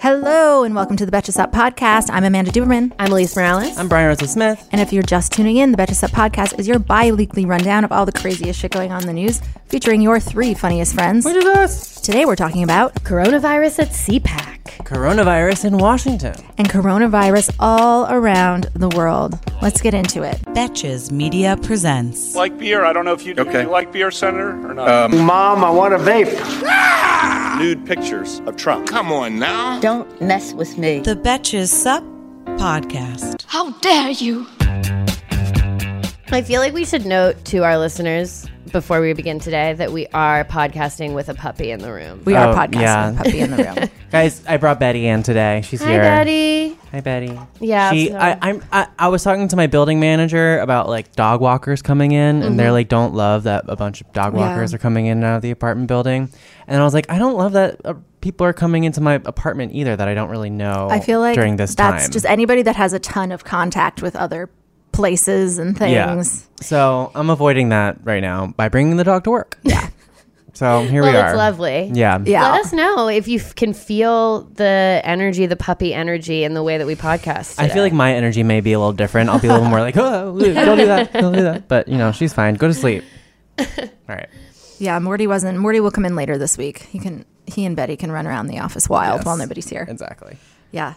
Hello and welcome to the Betches Sup podcast. I'm Amanda Duberman. I'm Alise Morales. I'm Bryan Russell Smith. And if you're just tuning in, the Betches Sup podcast is your bi weekly rundown of all the craziest shit going on in the news, featuring your three funniest friends. Which is us. Today we're talking about Coronavirus at CPAC. Coronavirus in Washington. and coronavirus all around the world. Let's get into it. Betches Media presents. like beer. I don't know if you, Okay. you like beer, Senator, or not. Um, Mom, I want a vape. Nude pictures of Trump. Come on now. Don't mess with me. The Betches Sup podcast. How dare you! I feel like we should note to our listeners before we begin today that we are podcasting with a puppy in the room. We are Oh, podcasting yeah. with Puppy in the room. Guys, I brought Betty in today. She's here. Hi, here. Daddy. Hi, Betty. Yeah, She, so- I, I'm, I, I was talking to my building manager about like dog walkers coming in, and Mm-hmm. they're like, don't love that a bunch of dog walkers are coming in and out of the apartment building. And I was like, I don't love that uh, people are coming into my apartment either that I don't really know. I feel like during this that's time. just anybody that has a ton of contact with other places and things. Yeah. So I'm avoiding that right now by bringing the dog to work. Yeah. So here Well, we are. it's lovely. Yeah. Yeah. Let us know if you f- can feel the energy, the puppy energy, in the way that we podcast. I feel like my energy may be a little different. I'll be a little more like, oh, don't do that, don't do that. But you know, she's fine. Go to sleep. All right. Yeah, Morty wasn't. Morty will come in later this week. He can. He and Betty can run around the office wild Yes. while nobody's here. Exactly. Yeah.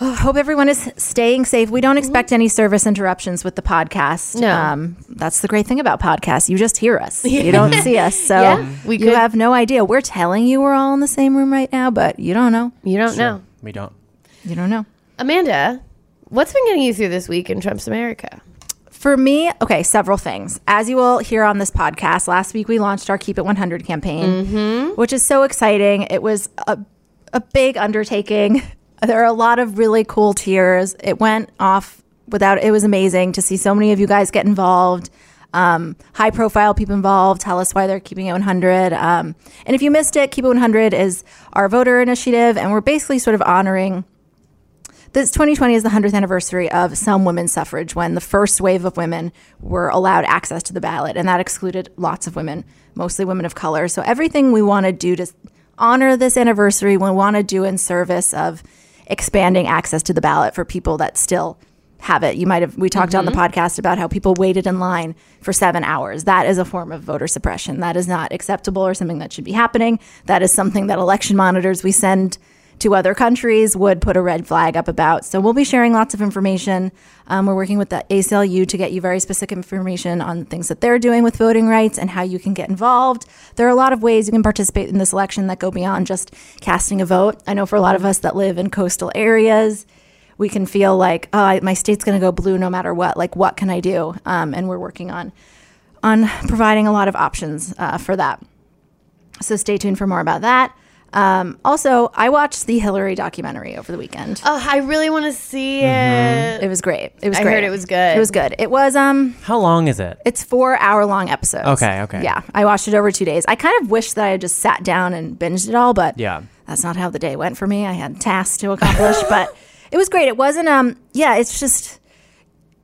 Oh, hope everyone is staying safe. We don't expect any service interruptions with the podcast. No. Um, that's the great thing about podcasts. You just hear us. You don't see us. So Yeah, we you could- have no idea. We're telling you we're all in the same room right now, but you don't know. you don't know. We don't. You don't know. Amanda, what's been getting you through this week in Trump's America? For me, okay, several things. As you will hear on this podcast, last week we launched our Keep It 100 campaign, which is so exciting. It was a, a big undertaking. There are a lot of really cool tiers. It went off without, it was amazing to see so many of you guys get involved. Um, high profile people involved. Tell us why they're keeping it 100. Um, and if you missed it, Keep It 100 is our voter initiative, and we're basically sort of honoring this 2020 is the 100th anniversary of some women's suffrage when the first wave of women were allowed access to the ballot and that excluded lots of women mostly women of color so everything we want to do to honor this anniversary we want to do in service of expanding access to the ballot for people that still have it. You might have we talked on the mm-hmm. podcast about how people waited in line for seven hours. That is a form of voter suppression. That is not acceptable or something that should be happening. That is something that election monitors we send to other countries would put a red flag up about. So we'll be sharing lots of information. Um, we're working with the ACLU to get you very specific information on things that they're doing with voting rights and how you can get involved. There are a lot of ways you can participate in this election that go beyond just casting a vote. I know for a lot of us that live in coastal areas, we can feel like, oh, my state's going to go blue no matter what. Like, what can I do? Um, and we're working on on providing a lot of options uh, for that. So stay tuned for more about that. Um, also, I watched the Hillary documentary over the weekend. Oh, I really want to see it. It was great. It was great. I great. heard it was good. It was good. It was um How long is it? it's four hour long episodes. Okay, okay. Yeah. I watched it over two days. I kind of wish that I had just sat down and binged it all, but Yeah. that's not how the day went for me. I had tasks to accomplish, but it was great. It wasn't um yeah, it's just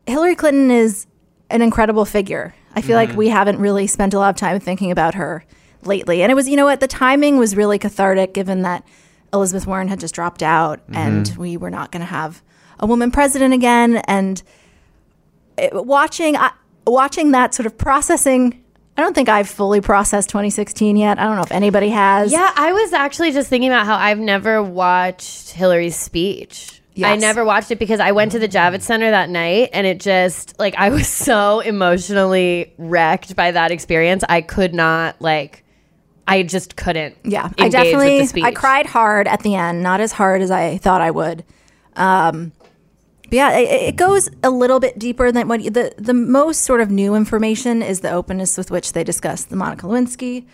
Hillary Clinton is an incredible figure. I feel Mm-hmm. like we haven't really spent a lot of time thinking about her lately. And it was, you know what, the timing was really cathartic given that Elizabeth Warren had just dropped out Mm-hmm. and we were not going to have a woman president again and it, watching I, watching that sort of processing I don't think I've fully processed 2016 yet. I don't know if anybody has. Yeah, I was actually just thinking about how I've never watched Hillary's speech. I never watched it because I went to the Javits Center that night and it just like I was so emotionally wrecked by that experience. I could not like I just couldn't. Yeah, I definitely with the speech. I cried hard at the end, not as hard as I thought I would. Um, but yeah, it, it goes a little bit deeper than what you- the the most sort of new information is the openness with which they discuss the Monica Lewinsky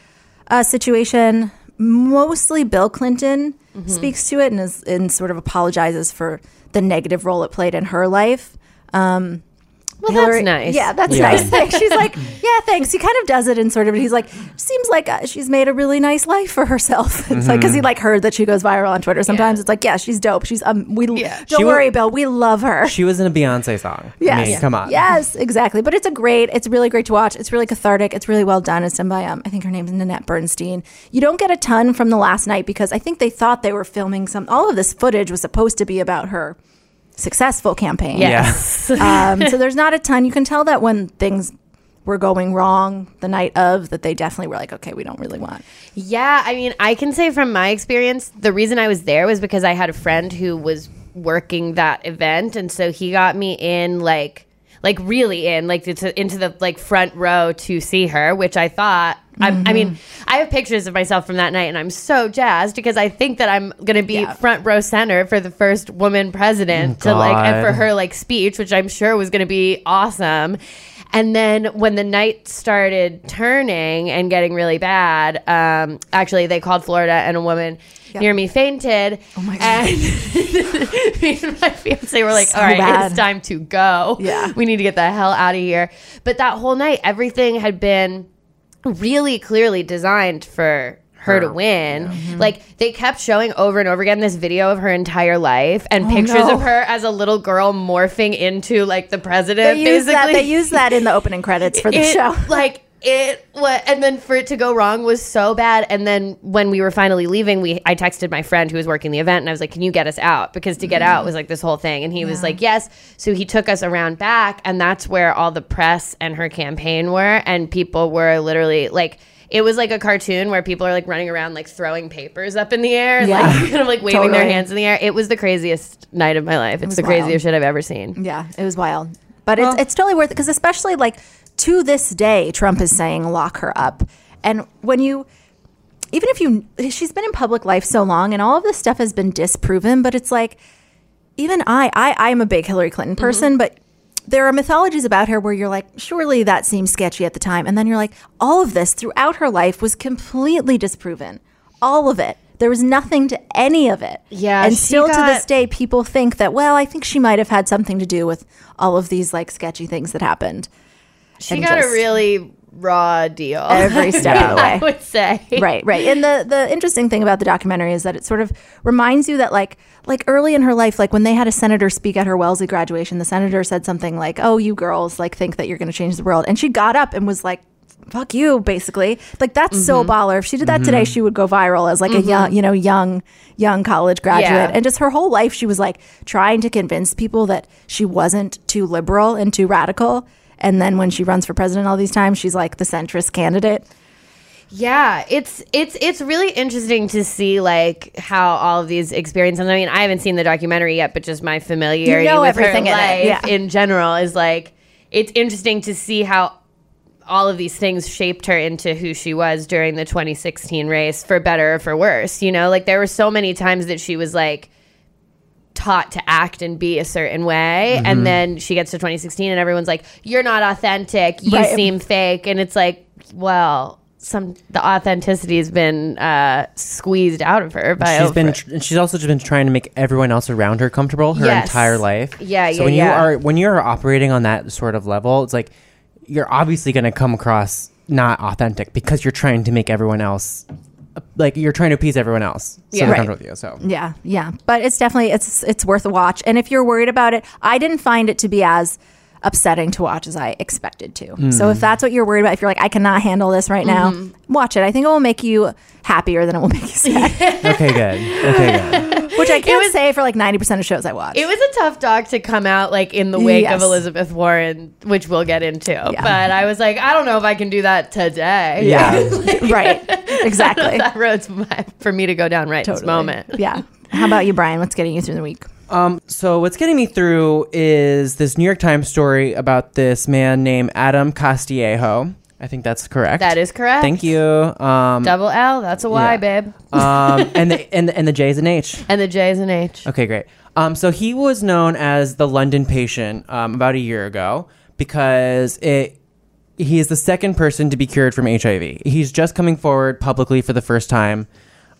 uh, situation. Mostly, Bill Clinton speaks to it and is and sort of apologizes for the negative role it played in her life. Um, Well, Hillary- that's nice. Yeah, that's Yeah. nice. Thanks. She's like, yeah, thanks. He kind of does it in sort of. He's like, seems like uh, she's made a really nice life for herself. It's like because he like heard that she goes viral on Twitter. Sometimes it's like, yeah, she's dope. She's um, we Yeah. don't She wa- worry, Bill. We love her. She was in a Beyonce song. Yes. I mean, come on. Yes, exactly. But it's a great, it's really great to watch. It's really cathartic. It's really well done. It's done by, um, I think her name's Nanette Burstein. You don't get a ton from the last night because I think they thought they were filming some, all of this footage was supposed to be about her successful campaign. Yes. Um, so there's not a ton. You can tell that when things were going wrong the night of, that they definitely were like, okay, we don't really want. Yeah, I mean, I can say from my experience, the reason I was there was because I had a friend who was working that event, and so he got me in like, like really in, like to, into the like front row to see her, which I thought. I, I mean, I have pictures of myself from that night, and I'm so jazzed because I think that I'm gonna be Yeah. front row center for the first woman president to like, and for her like speech, which I'm sure was gonna be awesome. And then when the night started turning and getting really bad, um, actually they called Florida and a woman near me fainted. Oh my God. And me and my fiance were like, So "All right, bad. it's time to go. Yeah. we need to get the hell out of here." But that whole night, everything had been really clearly designed for her to win. Mm-hmm. Like they kept showing over and over again this video of her entire life and pictures Oh, no. of her as a little girl morphing into like the president. They use that. basically. They use that in the opening credits for the It- show. Like it what and then for it to go wrong was so bad and then when we were finally leaving we I texted my friend who was working the event and I was like can you get us out because to get out mm. was like this whole thing and he was like yes so he took us around back and that's where all the press and her campaign were and people were literally like it was like a cartoon where people are like running around like throwing papers up in the air Yeah. like kind of like waving their hands in the air. It was the craziest night of my life. It's was the wild. craziest shit I've ever seen. Yeah, it was wild. But it's, it's totally worth it because, especially like to this day, Trump is saying lock her up. And when you, even if you, she's been in public life so long and all of this stuff has been disproven, but it's like, even I, I, I'm a big Hillary Clinton mm-hmm. person, but there are mythologies about her where you're like, surely that seems sketchy at the time. And then you're like, all of this throughout her life was completely disproven. All of it. There was nothing to any of it. Yeah, And still to this day, people think that, well, I think she might have had something to do with all of these like sketchy things that happened. She And got a really raw deal Every step of the way. I would say. right right and the the interesting thing about the documentary is that it sort of reminds you that like like early in her life like when they had a senator speak at her wellesley graduation the senator said something like oh you girls like think that you're going to change the world and she got up and was like fuck you basically like that's so Mm-hmm. baller if she did that today she would go viral as like a young you know young young college graduate Yeah. and just her whole life she was like trying to convince people that she wasn't too liberal and too radical and then when she runs for president all these times she's like the centrist candidate Yeah, it's it's it's really interesting to see like how all of these experiences. I mean, I haven't seen the documentary yet, but just my familiarity You know with everything her life yeah. in general is like it's interesting to see how all of these things shaped her into who she was during the 2016 race, for better or for worse. You know, like there were so many times that she was like taught to act and be a certain way Mm-hmm. and then she gets to 2016 and everyone's like you're not authentic you Right. seem fake and it's like well some the authenticity has been uh squeezed out of her by She's been, tr- she's also just been trying to make everyone else around her comfortable her Yes. entire life. Yeah, So yeah, when yeah. you are when you're operating on that sort of level, it's like you're obviously going to come across not authentic because you're trying to make everyone else like you're trying to appease everyone else. So Yeah. they're Right. with you. So Yeah, yeah, but it's definitely it's it's worth a watch. And if you're worried about it, I didn't find it to be as upsetting to watch as I expected to. Hmm. So if that's what you're worried about, if you're like I cannot handle this right now, mm-hmm. watch it. I think it will make you happier than it will make you sad. okay, good. Okay, good. Which I can't say for like 90% of shows I watch. it was a tough doc to come out like in the wake Yes. of Elizabeth Warren, which we'll get into. But I was like, I don't know if I can do that today. Yeah. right. Exactly. that road's for me to go down right this moment. Yeah. How about you, Bryan? What's getting you through the week? Um, so what's getting me through is this New York Times story about this man named Adam Castillejo. I think that's correct. That is correct. Thank you. Um, Double L, that's a Y, Yeah. babe. um, and the and the, and the J is an H. And the J is an H. Okay, great. Um, so he was known as the London patient um, about a year ago because it. He is the second person to be cured from HIV. He's just coming forward publicly for the first time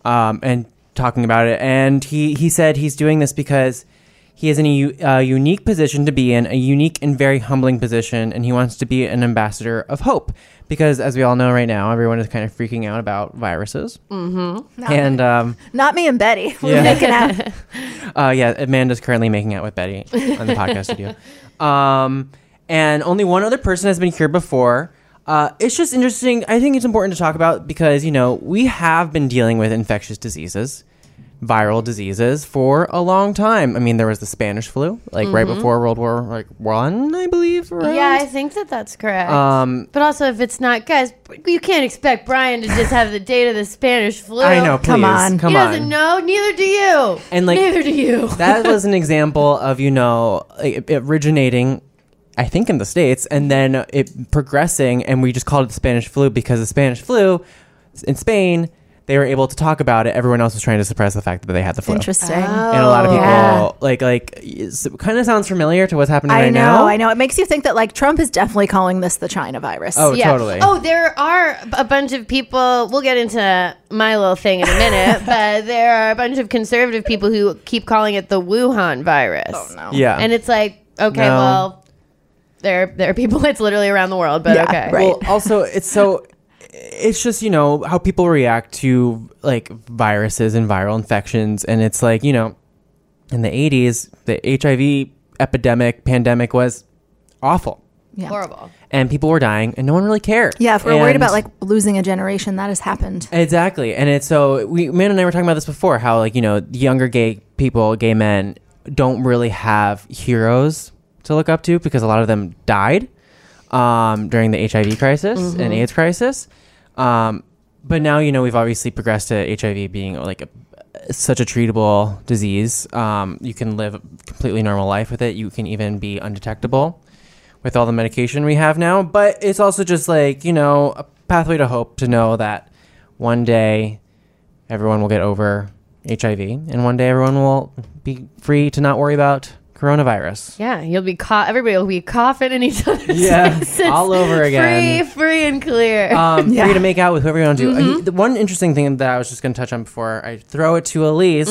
um, and talking about it. And he, he said he's doing this because he is in a uh, unique position to be in, a unique and very humbling position, and he wants to be an ambassador of hope. Because, as we all know right now, everyone is kind of freaking out about viruses. Mm-hmm. And um, Not me and Betty. We're Yeah. making out. uh, yeah, Amanda's currently making out with Betty on the podcast studio. Um, and only one other person has been cured before. Uh, it's just interesting. I think it's important to talk about because, you know, we have been dealing with infectious diseases, viral diseases for a long time. I mean, there was the Spanish flu, like right before World War like One, I believe. around. Yeah, I think that that's correct. Um, but also, if it's not, guys, you can't expect Bryan to just have the date of the Spanish flu. I know. Please, Come on. come he on. doesn't know. Neither do you. And, like, neither do you. that was an example of you know originating i think in the states and then it progressing and we just called it the spanish flu because the spanish flu in spain they were able to talk about it everyone else was trying to suppress the fact that they had the flu Interesting. Oh. and a lot of people Yeah. like like kind of sounds familiar to what's happening I right know, now I know. It makes you think that like Trump is definitely calling this the China virus. oh Yeah. totally Oh, there are a bunch of people. We'll get into my little thing in a minute, but there are a bunch of conservative people who keep calling it the Wuhan virus. Oh no. yeah And it's like, okay, No. well, there there are people. It's literally around the world, but Yeah, okay. right. Well, also it's so it's just you know how people react to like viruses and viral infections, and it's like you know in the '80s the HIV epidemic pandemic was awful, Yeah. Horrible. and people were dying, and no one really cared. Yeah, if we're worried about like losing a generation, that has happened. Exactly. And it's so we man and I were talking about this before, how like, you know, younger gay people, gay men don't really have heroes to look up to because a lot of them died um, during the HIV crisis and AIDS crisis. Um, but now, you know, we've obviously progressed to HIV being like a such a treatable disease. Um, you can live a completely normal life with it. You can even be undetectable with all the medication we have now. But it's also just like, you know, a pathway to hope to know that one day everyone will get over HIV and one day everyone will be free to not worry about coronavirus. Yeah, you'll be caught. Everybody will be coughing in each other's Yeah, faces. all over again. Free, free and clear. Um, Yeah. Free to make out with whoever you want to. Uh, the one interesting thing that I was just going to touch on before I throw it to Alise,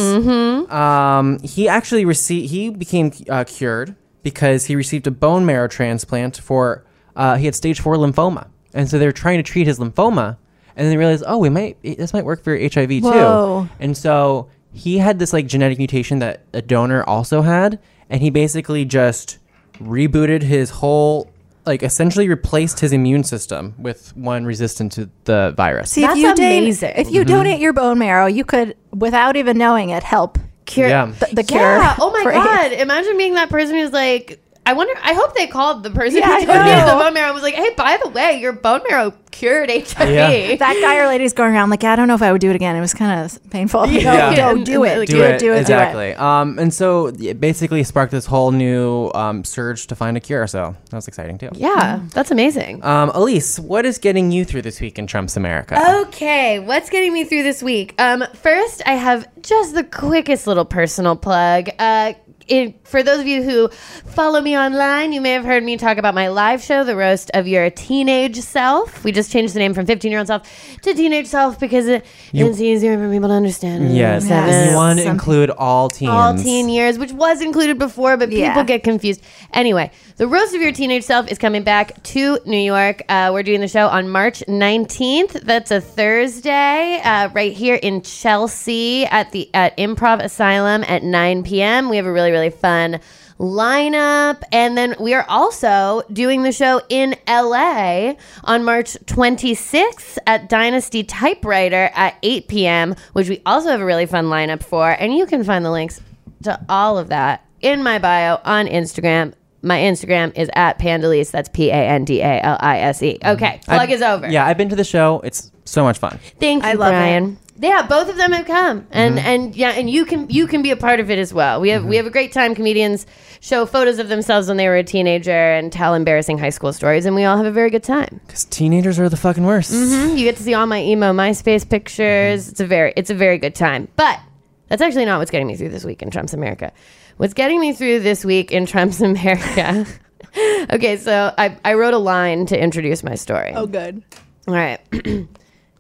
um, he actually received, he became uh, cured because he received a bone marrow transplant for, uh, he had stage four lymphoma. And so they were trying to treat his lymphoma. And then they realized, oh, we might, this might work for your HIV Whoa. too. And so he had this like genetic mutation that a donor also had. And he basically just rebooted his whole, like essentially replaced his immune system with one resistant to the virus. See, That's if you don- amazing. if you mm-hmm. donate your bone marrow, you could, without even knowing it, help cure. Yeah. the, the cure. Yeah. Oh my god! AIDS. Imagine being that person who's like, I wonder. I hope they called the person Yeah, I who donated the bone marrow and was like, Hey, by the way, your bone marrow cured HIV. Yeah. That guy or lady's going around like, yeah, I don't know if I would do it again. It was kind of painful. Yeah. No, don't do Yeah. it. Do Do it. Do it. exactly. Um, and so it basically sparked this whole new um, surge to find a cure. So that was exciting too. Yeah, that's amazing. Um, Alise, what is getting you through this week in Trump's America? Okay, what's getting me through this week? Um, first, I have just the quickest little personal plug. Uh, it, for those of you who follow me online, you may have heard me talk about my live show, The Roast of Your Teenage Self. We just changed the name from 15 year old self to teenage self because it, it's easier for people to understand. yes, Yes. you want to Some- include all teens. all teen years, which was included before, but Yeah. people get confused. Anyway, the roast of your teenage self is coming back to New York. Uh, we're doing the show on March 19th. That's a Thursday, uh, right here in Chelsea at the at Improv Asylum at 9 p.m. We have a really really fun lineup and then we are also doing the show in LA on March 26th at Dynasty Typewriter at 8 p.m. which we also have a really fun lineup for and you can find the links to all of that in my bio on Instagram my Instagram is at Pandalise. That's P A N D A L I S E. Okay, plug I've- is over. Yeah, I've been to the show. It's so much fun. Thank you, I love Bryan. Yeah, both of them have come, and mm-hmm. and yeah, and you can you can be a part of it as well. We have we mm-hmm. have a great time. Comedians show photos of themselves when they were a teenager and tell embarrassing high school stories, and we all have a very good time. Because teenagers are the fucking worst. Mhm. You get to see all my emo MySpace pictures. Mm-hmm. It's a very it's a very good time. But that's actually not what's getting me through this week in Trump's America. What's getting me through this week in Trump's America? okay, so I, I wrote a line to introduce my story. Oh, good. All right.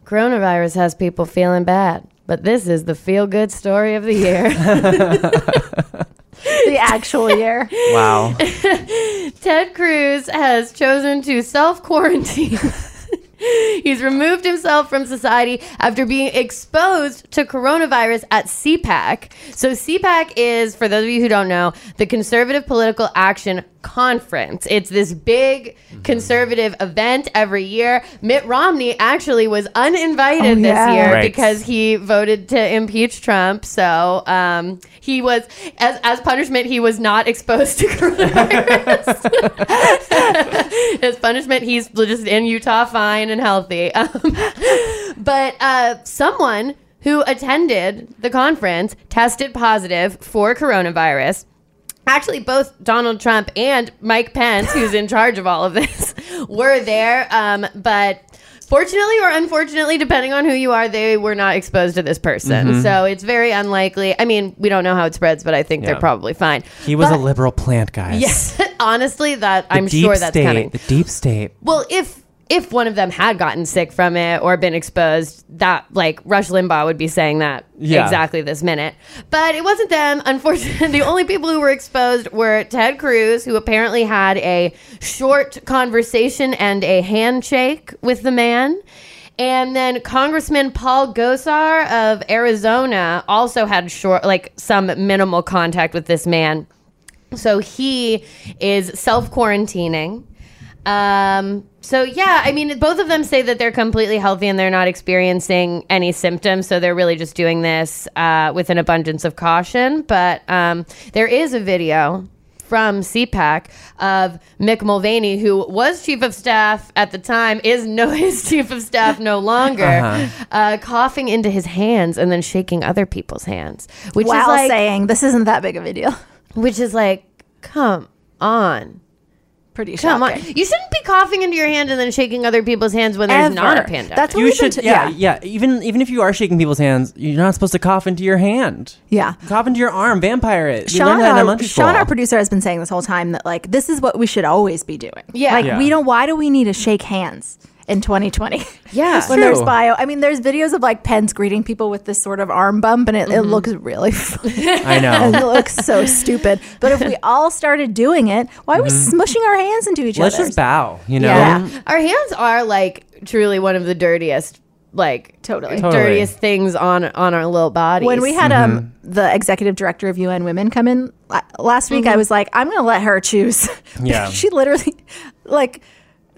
Coronavirus has people feeling bad, but this is the feel good story of the year. The actual year. Wow. Ted Cruz has chosen to self quarantine. He's removed himself from society after being exposed to coronavirus at CPAC. So, CPAC is, for those of you who don't know, the Conservative Political Action Conference. It's this big conservative event every year. Mitt Romney actually was uninvited Oh, this yeah. year Right. because he voted to impeach Trump. So, um, he was, as, as punishment, he was not exposed to coronavirus. As punishment, he's just in Utah fine and healthy. Um, but uh, someone who attended the conference tested positive for coronavirus. Actually, both Donald Trump and Mike Pence, who's in charge of all of this, were there. Um, but fortunately or unfortunately, depending on who you are, they were not exposed to this person. Mm-hmm. So it's very unlikely. I mean, we don't know how it spreads, but I think Yeah. they're probably fine. He was a liberal plant, guys. Yes, honestly, that The I'm sure that's state, coming. The deep state. Well, if if one of them had gotten sick from it or been exposed, that like Rush Limbaugh would be saying that Yeah. exactly this minute. But it wasn't them. Unfortunately, the only people who were exposed were Ted Cruz, who apparently had a short conversation and a handshake with the man. And then Congressman Paul Gosar of Arizona also had short, like some minimal contact with this man. So he is self quarantining. Um, so yeah, I mean, both of them say that they're completely healthy and they're not experiencing any symptoms. So they're really just doing this uh, with an abundance of caution. But um, there is a video from CPAC of Mick Mulvaney, who was chief of staff at the time, is no his chief of staff no longer, uh coughing into his hands and then shaking other people's hands, which is While like saying this isn't that big of a deal. which is like, come on. Pretty Come on. You shouldn't be coughing into your hand and then shaking other people's hands when there's not a Ever. pandemic. That's what You we've should, t- yeah, yeah. Even even if you are shaking people's hands, you're not supposed to cough into your hand. Yeah. Cough into your arm, vampire it. You Sean, learned that in our, uh, elementary Sean, our producer, has been saying this whole time that like this is what we should always be doing. Yeah. like Yeah. we don't. Why do we need to shake hands in 2020? Yeah. when there's bio. I mean, there's videos of like Pence greeting people with this sort of arm bump, and it, it mm-hmm. looks really. funny. I and it know. looks so stupid. But if we all started doing it, why are we mm-hmm. smushing our hands into each other? Let's other? just bow. You know. Yeah. Our hands are like truly one of the dirtiest, like Totally. Totally. dirtiest things on on our little bodies. When we had um mm-hmm. the executive director of UN Women come in la- last week, I was like, I'm going to let her choose. Yeah. she literally, like,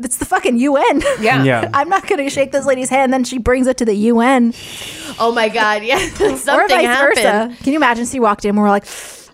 it's the fucking UN. yeah. Yeah. I'm not going to shake this lady's hand. Then she brings it to the UN, Oh my god, yeah. or Something vice happened. versa. Can you imagine? She walked in. And we're like,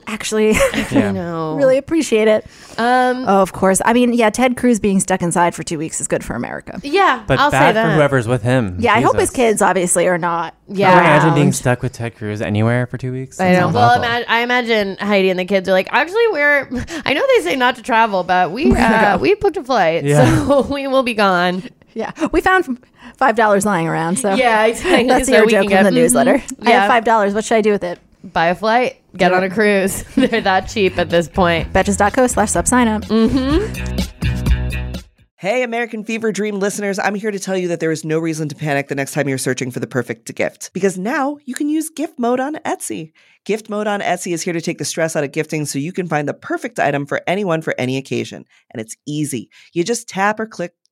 actually, Yeah. No. really appreciate it. Um Oh, of course. I mean, yeah, Ted Cruz being stuck inside for two weeks is good for America. yeah, But I'll say bad that. for whoever's with him. Yeah, I hope his kids obviously are not. Yeah. Can you imagine being stuck with Ted Cruz anywhere for two weeks? I know. Well, ima- I imagine Heidi and the kids are like, actually, we're. I know they say not to travel, but we uh, we booked a flight, Yeah. so we will be gone. Yeah, we found five dollars lying around. So Yeah, exactly. that's So your joke in from get- the newsletter. Mhm. I have five dollars. What should I do with it? Buy a flight, get on a cruise. They're that cheap at this point. Betches.co slash sub sign up. Mm-hmm. Hey, American Fever Dream listeners, I'm here to tell you that there is no reason to panic the next time you're searching for the perfect gift. Because now you can use gift mode on Etsy. Gift mode on Etsy is here to take the stress out of gifting so you can find the perfect item for anyone for any occasion. And it's easy. You just tap or click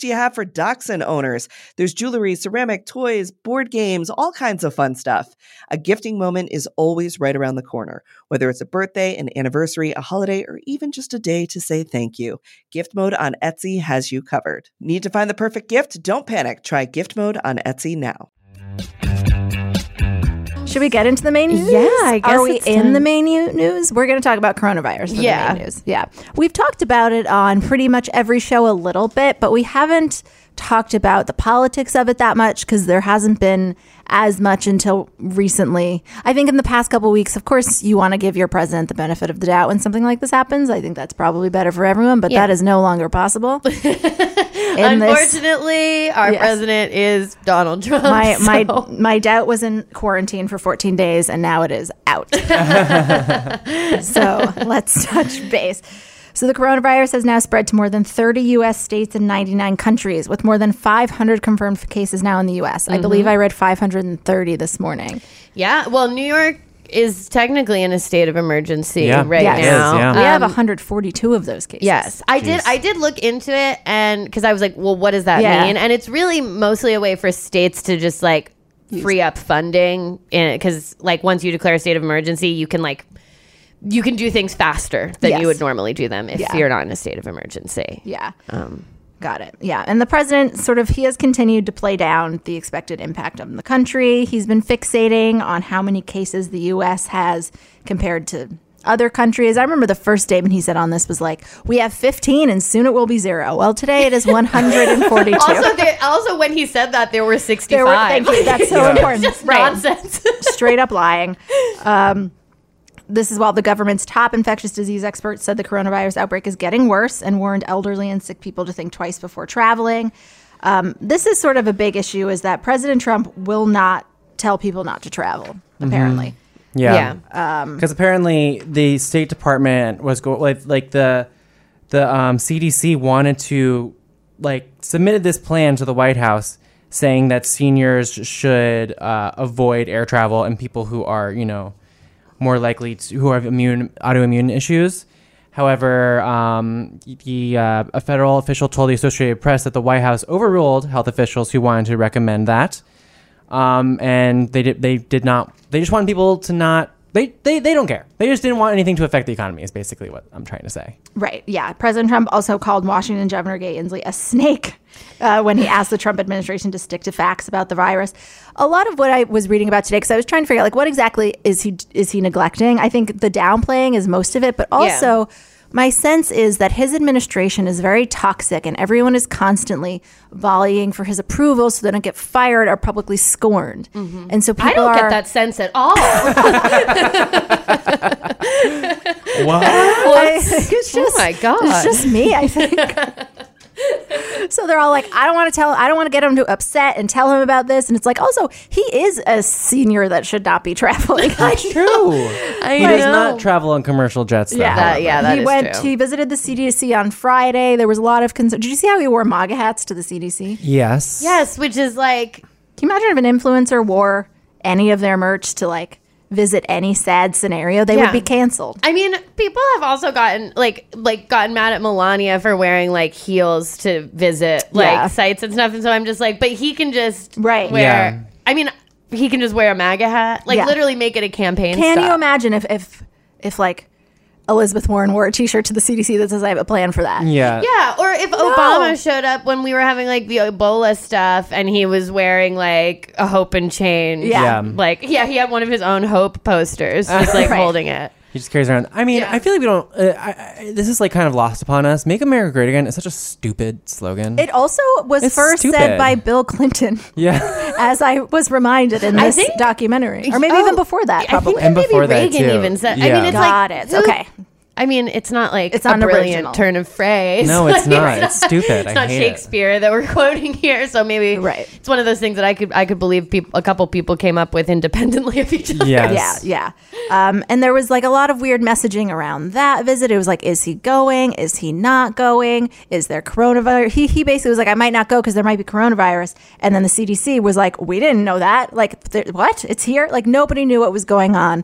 do you have for dachshund owners? There's jewelry, ceramic, toys, board games, all kinds of fun stuff. A gifting moment is always right around the corner, whether it's a birthday, an anniversary, a holiday, or even just a day to say thank you. Gift mode on Etsy has you covered. Need to find the perfect gift? Don't panic. Try gift mode on Etsy now. Should we get into the main news? Yeah, I guess Are we it's in time. the main news? We're going to talk about coronavirus for Yeah. the main news. Yeah. We've talked about it on pretty much every show a little bit, but we haven't talked about the politics of it that much because there hasn't been as much until recently. I think in the past couple weeks, of course, you want to give your president the benefit of the doubt when something like this happens. I think that's probably better for everyone, but Yeah. that is no longer possible. In this- Unfortunately, our Yes. president is Donald Trump. my my so- my doubt was in quarantine for 14 days and now it is out so let's touch base so the coronavirus has now spread to more than 30 us states and 99 countries with more than 500 confirmed cases now in the us i believe mm-hmm. i read 530 this morning yeah. Well, New York is technically in a state of emergency Yeah. right Yes. It is, now. yeah. we have Um, 142 of those cases Yes, I did. I did look into it, and because I was like, "Well, what does that Yeah. mean?" And it's really mostly a way for states to just like free up funding, because like once you declare a state of emergency, you can like you can do things faster than Yes. you would normally do them if Yeah. you're not in a state of emergency. Yeah. Got it. Yeah. And the president sort of, he has continued to play down the expected impact on the country. He's been fixating on how many cases the U.S. has compared to other countries. I remember the first statement he said on this was like, we have 15 and soon it will be zero. Well, today it is 142. Also, there, also when he said that there were sixty There were- five. thank you. That's so important. Just Right. nonsense. straight up lying. Um, this is while the government's top infectious disease expert said the coronavirus outbreak is getting worse and warned elderly and sick people to think twice before traveling. Um, this is sort of a big issue is that President Trump will not tell people not to travel, apparently. Yeah. Yeah. Because apparently the State Department was go like like the the um, CDC wanted to like submitted this plan to the White House saying that seniors should uh, avoid air travel and people who are you know more likely to, who have immune autoimmune issues. However, um, the uh, a federal official told the Associated Press that the White House overruled health officials who wanted to recommend that um, and they did they did not they just wanted people to not they, they they don't care they just didn't want anything to affect the economy is basically what i'm trying to say Right. Yeah. President Trump also called Washington Governor Jay Inslee a snake uh, when he asked the Trump administration to stick to facts about the virus. A lot of what I was reading about today, because I was trying to figure out like what exactly is he is he neglecting? I think the downplaying is most of it, but also. My sense is that his administration is very toxic and everyone is constantly volleying for his approval so they don't get fired or publicly scorned. Mm-hmm. And so people I don't are get that sense at all. I- it's just, oh my god! It's just me, I think. so they're all like, I don't want to tell, I don't want to get him to upset and tell him about this. And it's like, also, he is a senior that should not be traveling. That's true I he does not travel on commercial jets though, Yeah, That- yeah, that he is went. true. He visited the CDC on Friday. There was a lot of concern. Did you see how he wore MAGA hats to the CDC? yes yes, which is like Can you imagine if an influencer wore any of their merch to like visit any sad scenario? They Yeah. would be canceled. I mean, people have also gotten like like gotten mad at Melania for wearing like heels to visit like Yeah. sites and stuff, and so I'm just like, but he can just Right. wear. Yeah. I mean, he can just wear a MAGA hat, like Yeah. literally make it a campaign. Can you imagine if if if like Elizabeth Warren wore a T-shirt to the CDC that says "I have a plan for that"? yeah Yeah, or if Obama showed up when we were having like the Ebola stuff and he was wearing like a hope and change. Yeah. Yeah. Like, yeah, he had one of his own hope posters, just like Right. holding it. He just carries around i mean Yeah. i feel like we don't uh, I, I, this is like kind of lost upon us make america great again is such a stupid slogan It also was It's first said by Bill Clinton, yeah as I was reminded in this think- documentary, or maybe Oh, even before that, I think And maybe before that, Reagan too. even said. I mean, it's Got like it. who- Okay. I mean, it's not like It's not a not brilliant original. turn of phrase. No, it's Like, not. It's stupid. It's I not hate it. Shakespeare that we're quoting here. So maybe Right. it's one of those things that I could I could believe peop a couple people came up with independently of each other. yes Yeah, yeah. Um, and there was like a lot of weird messaging around that visit. It was like, is he going? Is he not going? Is there coronavirus? He, he basically was like, I might not go because there might be coronavirus. And then the CDC was like, we didn't know that. Like, th- what? It's here? Like, nobody knew what was going on.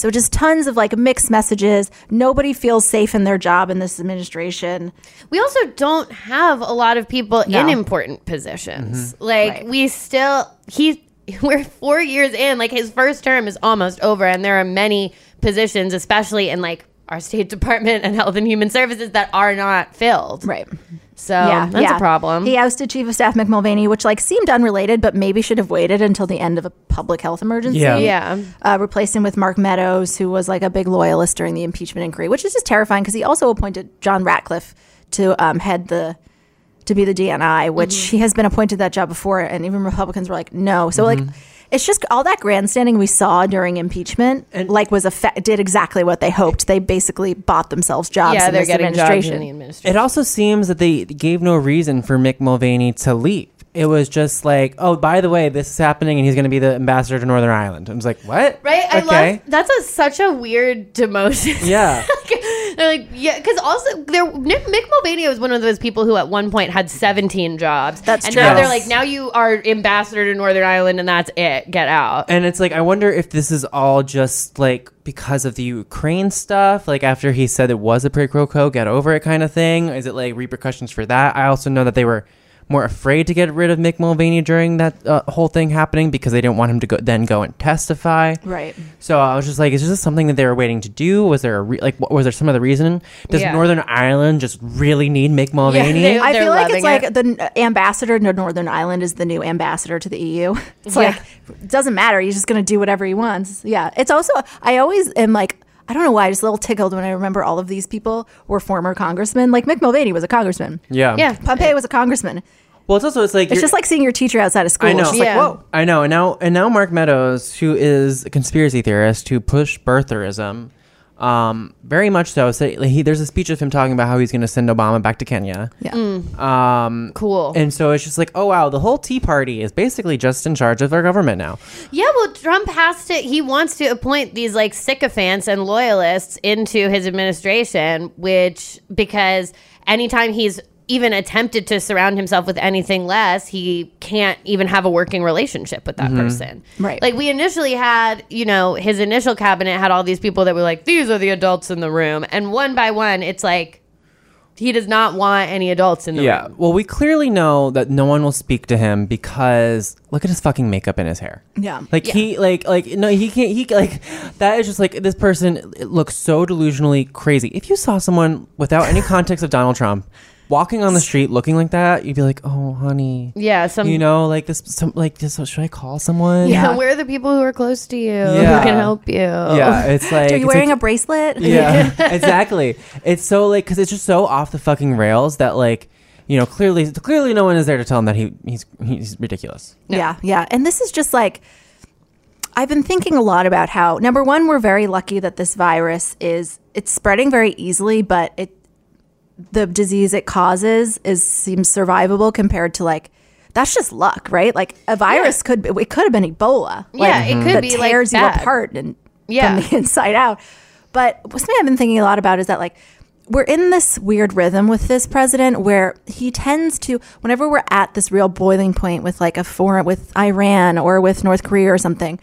So just tons of like mixed messages. Nobody feels safe in their job in this administration. We also don't have a lot of people No. in important positions. Mm-hmm. Like Right. we still he we're four years in. Like his first term is almost over, and there are many positions, especially in like our State Department and Health and Human Services, that are not filled. Right. So yeah, that's a problem. He ousted Chief of Staff Mick Mulvaney, which like seemed unrelated, but maybe should have waited until the end of a public health emergency. Yeah. yeah. Uh, replaced him with Mark Meadows, who was like a big loyalist during the impeachment inquiry, which is just terrifying because he also appointed John Ratcliffe to um, head the to be the DNI, which Mm-hmm. he has been appointed that job before, and even Republicans were like, no. So Mm-hmm. like. It's just all that grandstanding we saw during impeachment, like was a did exactly what they hoped. They basically bought themselves jobs. Yeah, in they're this getting jobs in the administration. It also seems that they gave no reason for Mick Mulvaney to leave. It was just like, oh, by the way, this is happening, and he's going to be the ambassador to Northern Ireland. I was like, what? Right? I Okay. love that's a, such a weird demotion. Yeah. They're like, yeah, because also there, Nick, Mick Mulvaney was one of those people who at one point had 17 jobs. That's and true. now they're like, now you are ambassador to Northern Ireland and that's it. Get out. And it's like, I wonder if this is all just like because of the Ukraine stuff, like after he said it was a quid pro quo, get over it kind of thing. Is it like repercussions for that? I also know that they were more afraid to get rid of Mick Mulvaney during that uh, whole thing happening because they didn't want him to go then go and testify. Right. So I was just like, is this something that they were waiting to do? Was there a re- like, what, was there some other reason? Does Yeah. Northern Ireland just really need Mick Mulvaney? they- I feel like it's loving like the ambassador to Northern Ireland is the new ambassador to the EU. It's like it doesn't matter. He's just going to do whatever he wants. Yeah. It's also I always am like I don't know why I just a little tickled when I remember all of these people were former congressmen. Like Mick Mulvaney was a congressman. yeah, yeah. Pompeo was a congressman. Well, it's also it's like It's just like seeing your teacher outside of school. I know. It's just Yeah. like, whoa. I know, and now and now Mark Meadows, who is a conspiracy theorist who pushed birtherism, um, very much so. So he, there's a speech of him talking about how he's going to send Obama back to Kenya. Yeah. Um, Cool. and so it's just like, oh wow, the whole Tea Party is basically just in charge of our government now. Yeah, well, Trump has to. He wants to appoint these like sycophants and loyalists into his administration, which because anytime he's even attempted to surround himself with anything less, he can't even have a working relationship with that mm-hmm. person. Right. Like we initially had, you know, his initial cabinet had all these people that were like, these are the adults in the room, and one by one, it's like. He does not want any adults in the Yeah. room. Yeah. Well, we clearly know that no one will speak to him because look at his fucking makeup and his hair. Yeah. Like he like like no he can't he like that is just like this person it looks so delusionally crazy. If you saw someone without any context of Donald Trump walking on the street looking like that, you'd be like, "Oh, honey." Yeah, some you know, like this some like this uh, should I call someone? Yeah, where are the people who are close to you Yeah. who can help you? Yeah, it's like Are you wearing like- a bracelet? yeah, exactly. It's so like because it's just so off the fucking rails that like you know clearly clearly no one is there to tell him that he he's he's ridiculous. Yeah, yeah. And this is just like I've been thinking a lot about how number one, we're very lucky that this virus is it's spreading very easily, but it the disease it causes is seems survivable compared to like that's just luck, right? Like a virus could be, it could have been Ebola. Yeah, like, it could that be, like, tears you bad. apart and Yeah. from the inside out. But something I've been thinking a lot about is that like we're in this weird rhythm with this president where he tends to whenever we're at this real boiling point with like a foreign with Iran or with North Korea or something,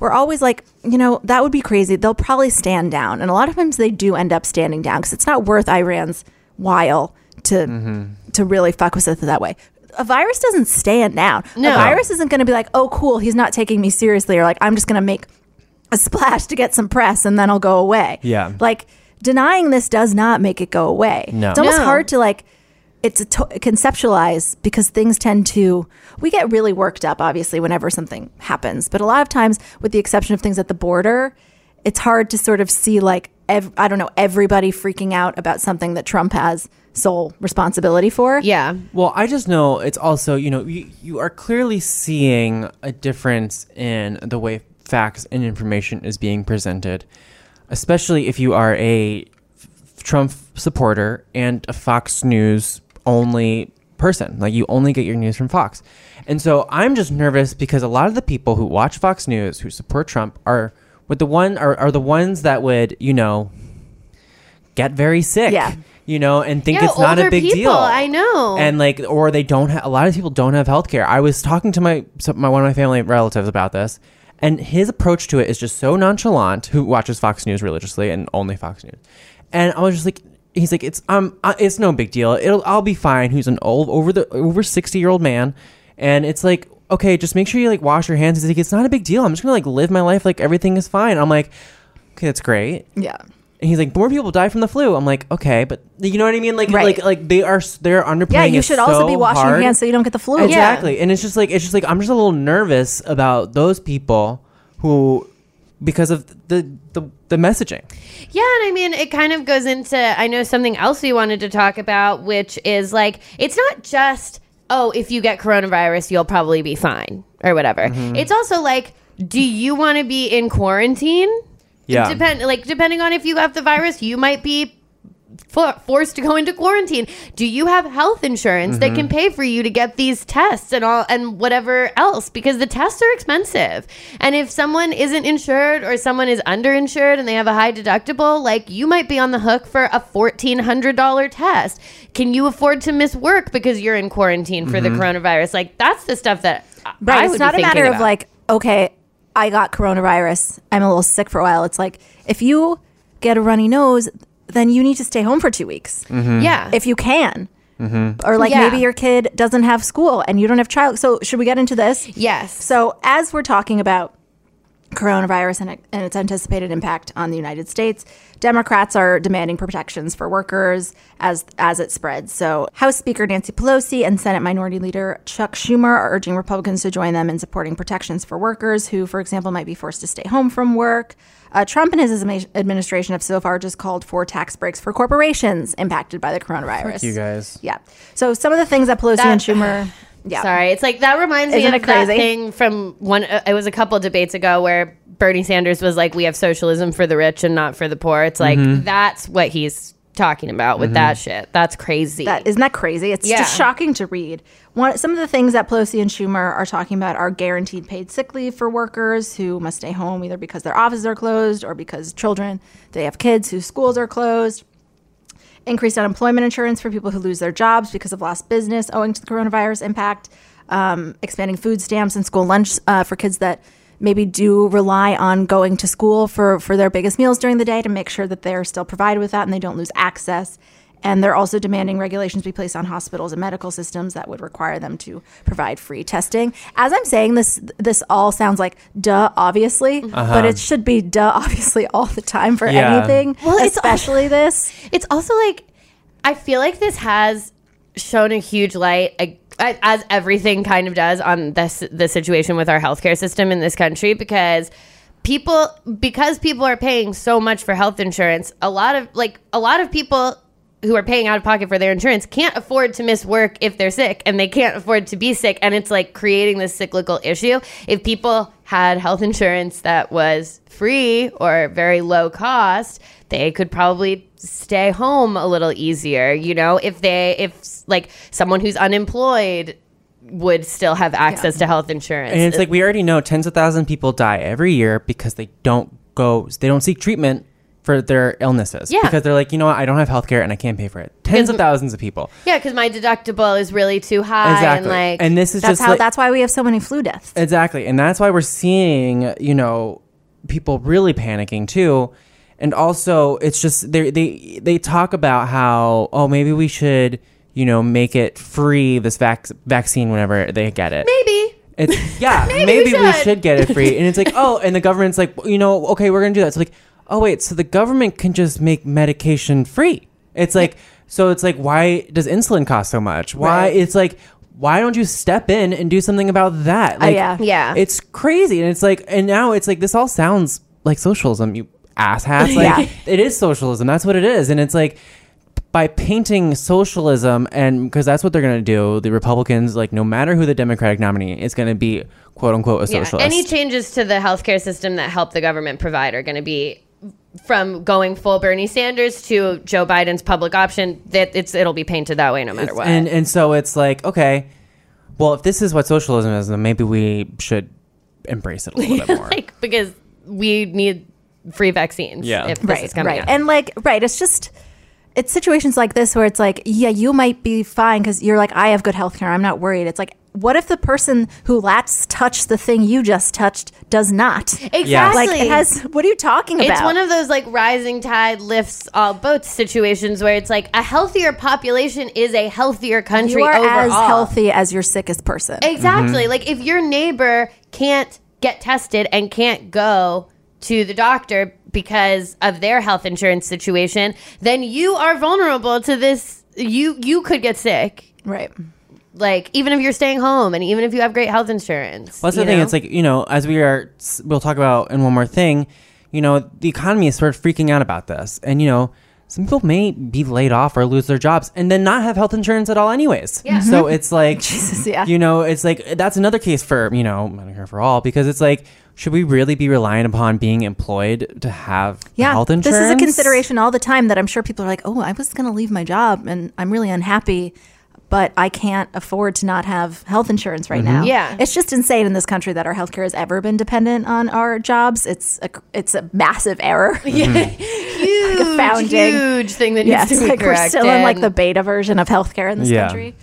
we're always like, you know, that would be crazy. They'll probably stand down. And a lot of times they do end up standing down because it's not worth Iran's while to mm-hmm. to really fuck with it that way. A virus doesn't stand down. No. A virus isn't going to be like, "Oh, cool, he's not taking me seriously," or like, "I'm just going to make a splash to get some press and then I'll go away. Yeah. Like denying this does not make it go away. No. It's almost No. hard to like it's a to- conceptualize because things tend to we get really worked up obviously whenever something happens, but a lot of times with the exception of things at the border, it's hard to sort of see like ev- I don't know everybody freaking out about something that Trump has sole responsibility for. Yeah. Well, I just know it's also, you know, you, you are clearly seeing a difference in the way facts and information is being presented, especially if you are a f- Trump supporter and a Fox News only person. Like you only get your news from Fox. And so I'm just nervous because a lot of the people who watch Fox News who support Trump are with the one are, are the ones that would, you know, get very sick. Yeah. You know, and think Yeah, it's not a big people, deal. I know. And like, or they don't have. A lot of people don't have health care. I was talking to my, some- my one of my family relatives about this, and his approach to it is just so nonchalant. Who watches Fox News religiously and only Fox News, and I was just like, he's like, it's um, uh, it's no big deal. It'll, I'll be fine. Who's an old over the over sixty year old man, and it's like, okay, just make sure you like wash your hands. He's like, it's not a big deal. I'm just gonna like live my life like everything is fine. I'm like, okay, that's great. Yeah. And he's like, more people die from the flu. I'm like, okay, but you know what I mean? Like, Right. like, like they are they're underplaying. Yeah, you it should also so be washing hard. your hands so you don't get the flu. Exactly. And it's just like it's just like I'm just a little nervous about those people who because of the the, the messaging. Yeah, and I mean, it kind of goes into I know something else we wanted to talk about, which is like it's not just oh, if you get coronavirus, you'll probably be fine or whatever. Mm-hmm. It's also like, do you want to be in quarantine? Yeah. Depend like depending on if you have the virus, you might be forced to go into quarantine. Do you have health insurance that Mm-hmm. can pay for you to get these tests and all and whatever else? Because the tests are expensive. And if someone isn't insured or someone is underinsured and they have a high deductible, like you might be on the hook for a fourteen hundred dollar test. Can you afford to miss work because you're in quarantine for the coronavirus? Like that's the stuff that I- Right. I it's not be a matter thinking of like, okay, I got coronavirus. I'm a little sick for a while. It's like if you get a runny nose, then you need to stay home for two weeks mm-hmm. yeah. if you can. Mm-hmm. Or like Yeah. maybe your kid doesn't have school and you don't have child. So should we get into this? yes. So as we're talking about coronavirus and, and its anticipated impact on the United States, Democrats are demanding protections for workers as as it spreads. So House Speaker Nancy Pelosi and Senate Minority Leader Chuck Schumer are urging Republicans to join them in supporting protections for workers who, for example, might be forced to stay home from work. Uh, Trump and his administration have so far just called for tax breaks for corporations impacted by the coronavirus. you guys. Yeah. So some of the things that Pelosi That- and Schumer. Yeah. Sorry, it's like that reminds me Isn't of it that crazy? thing from one. Uh, it was a couple debates ago where Bernie Sanders was like, "We have socialism for the rich and not for the poor." It's like Mm-hmm. that's what he's talking about with that shit. That's crazy. That isn't that crazy? It's Yeah. just shocking to read. One, some of the things that Pelosi and Schumer are talking about are guaranteed paid sick leave for workers who must stay home either because their offices are closed or because children they have kids whose schools are closed. Increased unemployment insurance for people who lose their jobs because of lost business owing to the coronavirus impact. Um, expanding food stamps and school lunch uh, for kids that maybe do rely on going to school for, for their biggest meals during the day to make sure that they're still provided with that and they don't lose access. And they're also demanding regulations be placed on hospitals and medical systems that would require them to provide free testing. As I'm saying this, this all sounds like duh, obviously, uh-huh. but it should be duh, obviously, all the time for Yeah. anything, Well, it's especially this. It's also like I feel like this has shown a huge light ag- as everything kind of does on this the situation with our healthcare system in this country because people because people are paying so much for health insurance a lot of like a lot of people who are paying out of pocket for their insurance can't afford to miss work if they're sick and they can't afford to be sick and it's like creating this cyclical issue. If people had health insurance that was free or very low cost they could probably stay home a little easier you know? If they if like someone who's unemployed would still have access to health insurance. And it's like we already know tens of thousands of people die every year because they don't go they don't seek treatment for their illnesses. Yeah. Because they're like, you know what, I don't have health care and I can't pay for it. Tens of thousands of people. yeah because my deductible is really too high Exactly. and like and this is That's just how. like, that's why we have so many flu deaths. Exactly. And that's why we're seeing, you know, people really panicking too. And also it's just they they they talk about how oh maybe we should, you know, make it free this vac- vaccine whenever they get it. maybe It's yeah, Maybe maybe, we we should. should get it free. And it's like, oh, and the government's like, you know, okay, we're gonna do that. So like, oh wait, so the government can just make medication free. It's like so it's like why does insulin cost so much? Why Right. it's like why don't you step in and do something about that? Uh, like yeah. Yeah. It's crazy. And it's like and now it's like this all sounds like socialism, you asshats. Like Yeah. it is socialism. That's what it is. And it's like by painting socialism and because that's what they're going to do the republicans like no matter who the democratic nominee is going to be quote unquote a socialist Yeah, Any changes to the healthcare system that help the government provide are going to be from going full Bernie Sanders to Joe Biden's public option. That it's it'll be painted that way no matter what. and and so it's like okay well if this is what socialism is then maybe we should embrace it a little bit more like because we need free vaccines. Yeah. if this right, is coming right, out. and like, right. It's just, it's situations like this where it's like, yeah, you might be fine because you're like, I have good health care. I'm not worried. It's like, what if the person who last touched the thing you just touched does not? exactly. Like, it has. What are you talking about? It's one of those like rising tide lifts all boats situations where it's like a healthier population is a healthier country you are overall. as healthy as your sickest person. Exactly. Mm-hmm. Like if your neighbor can't get tested and can't go to the doctor because of their health insurance situation, then you are vulnerable to this. You you could get sick. Right. Like even if you're staying home and even if you have great health insurance. Well, that's the you thing. know? It's like you know, as we are, we'll talk about in one more thing. You know, the economy is sort of freaking out about this, and you know, some people may be laid off or lose their jobs, and then not have health insurance at all, anyways. Yeah. So mm-hmm. it's like, Jesus, yeah. you know, it's like that's another case for you know Medicare for all because it's like, should we really be relying upon being employed to have Yeah. health insurance? This is a consideration all the time that I'm sure people are like, oh, I was going to leave my job and I'm really unhappy, but I can't afford to not have health insurance right mm-hmm. now. Yeah. It's just insane in this country that our healthcare has ever been dependent on our jobs. It's a, it's a massive error. Mm-hmm. huge, founding- huge thing that needs Yes, to be like we're still in like the beta version of healthcare in this Yeah. country.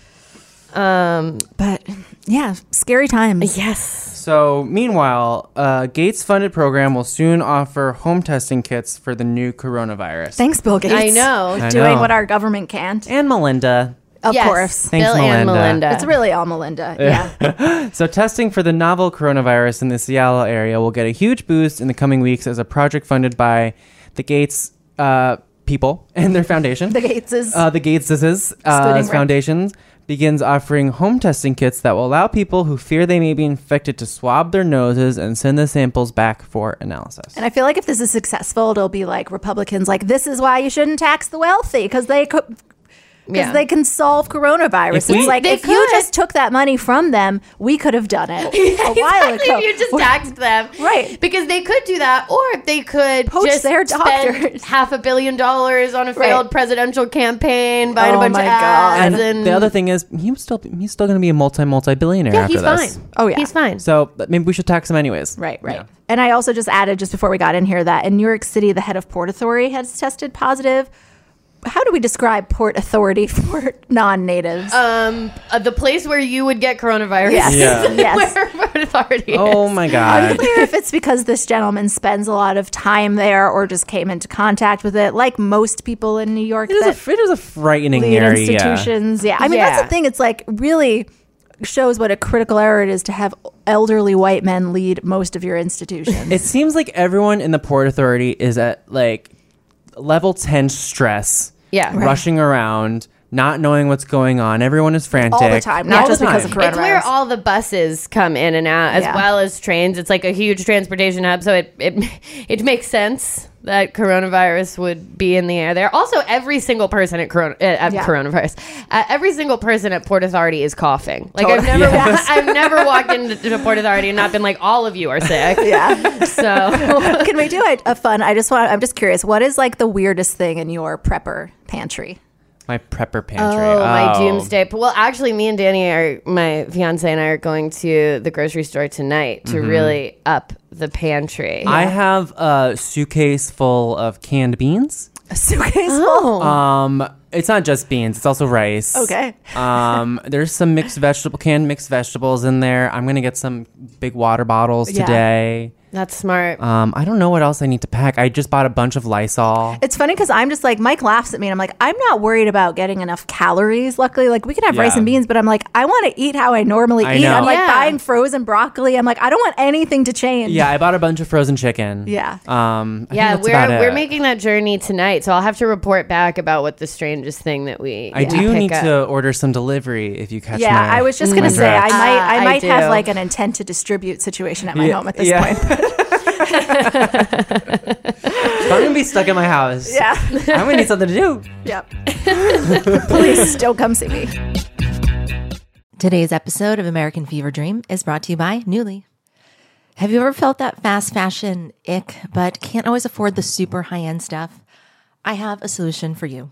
um But yeah, scary times. yes. So, meanwhile, a Gates funded program will soon offer home testing kits for the new coronavirus. Thanks, Bill Gates. I know. I Doing know. what our government can't. and Melinda. Of Yes. course. Thanks, Bill and Melinda. Melinda. It's really all Melinda. Yeah. So, testing for the novel coronavirus in the Seattle area will get a huge boost in the coming weeks as a project funded by the Gates uh, people and their foundation. the Gateses. uh, the Gateses uh, Excluding foundations begins offering home testing kits that will allow people who fear they may be infected to swab their noses and send the samples back for analysis. And I feel like if this is successful, it'll be like Republicans like this is why you shouldn't tax the wealthy because they could because Yeah. they can solve coronavirus. If we- it's like They if you just took that money from them, we could have done it a while Exactly, ago. if you just taxed them, Right. Because they could do that, or they could Poach just their spend half a billion dollars on a Right. failed presidential campaign, buying Oh a bunch my of God. ads, and and, the other thing is, he was still he's still going to be a multi multi billionaire yeah, after he's this. fine. Oh, yeah. he's fine. So maybe we should tax him anyways. Right, right. Yeah. And I also just added just before we got in here that in New York City, the head of Port Authority has tested positive. How do we describe Port Authority for non-natives? um, uh, the place where you would get coronavirus. Yes. Yeah. Yes. where Port Authority is. Oh my god. Unclear if it's because this gentleman spends a lot of time there or just came into contact with it, like most people in New York It is, that a, it is a frightening lead area. institutions. Yeah. I mean, that's the thing. It's like really shows what a critical error it is to have elderly white men lead most of your institutions. It seems like everyone in the Port Authority is at like level 10 stress. Yeah. Right. Rushing around, not knowing what's going on. Everyone is frantic. all the time, not All just the because of time. coronavirus. It's where all the buses come in and out, as Yeah. well as trains. It's like a huge transportation hub, so it it it makes sense that coronavirus would be in the air there. Also, every single person at, corona, uh, at Yeah. coronavirus, uh, every single person at Port Authority is coughing. Like I've never, Yes. I've never walked into to Port Authority and not been like, all of you are sick. yeah. So Can we do a, a fun? I just want. I'm just curious. What is like the weirdest thing in your prepper pantry? My prepper pantry. Oh, my Oh. doomsday. Well, actually, me and Danny are my fiance and I are going to the grocery store tonight to really up the pantry. I have a suitcase full of canned beans. A suitcase full. Oh. full. Um, it's not just beans; it's also rice. Okay. Um, there's some mixed vegetable, canned mixed vegetables in there. I'm gonna get some big water bottles Yeah. today. That's smart. Um, I don't know what else I need to pack. I just bought a bunch of Lysol. It's funny because I'm just like Mike laughs at me and I'm like I'm not worried about getting enough calories. Luckily, like we can have rice and beans, but I'm like I want to eat how I normally I eat. I'm like Yeah. buying frozen broccoli. I'm like I don't want anything to change. Yeah, I bought a bunch of frozen chicken. Yeah. Um, I yeah, think that's about we're we're making that journey tonight, so I'll have to report back about what the strangest thing that we. I do pick need up. to order some delivery if you catch Yeah, my. I was just my gonna say I drift. might I Uh, I might have like an intent to distribute situation at my Yeah, home at this yeah. point. I'm gonna be stuck in my house. yeah. I'm gonna need something to do. Yep. Please don't come see me. Today's episode of American Fever Dream is brought to you by Nuuly. Have you ever felt that fast fashion ick, but can't always afford the super high end stuff? I have a solution for you.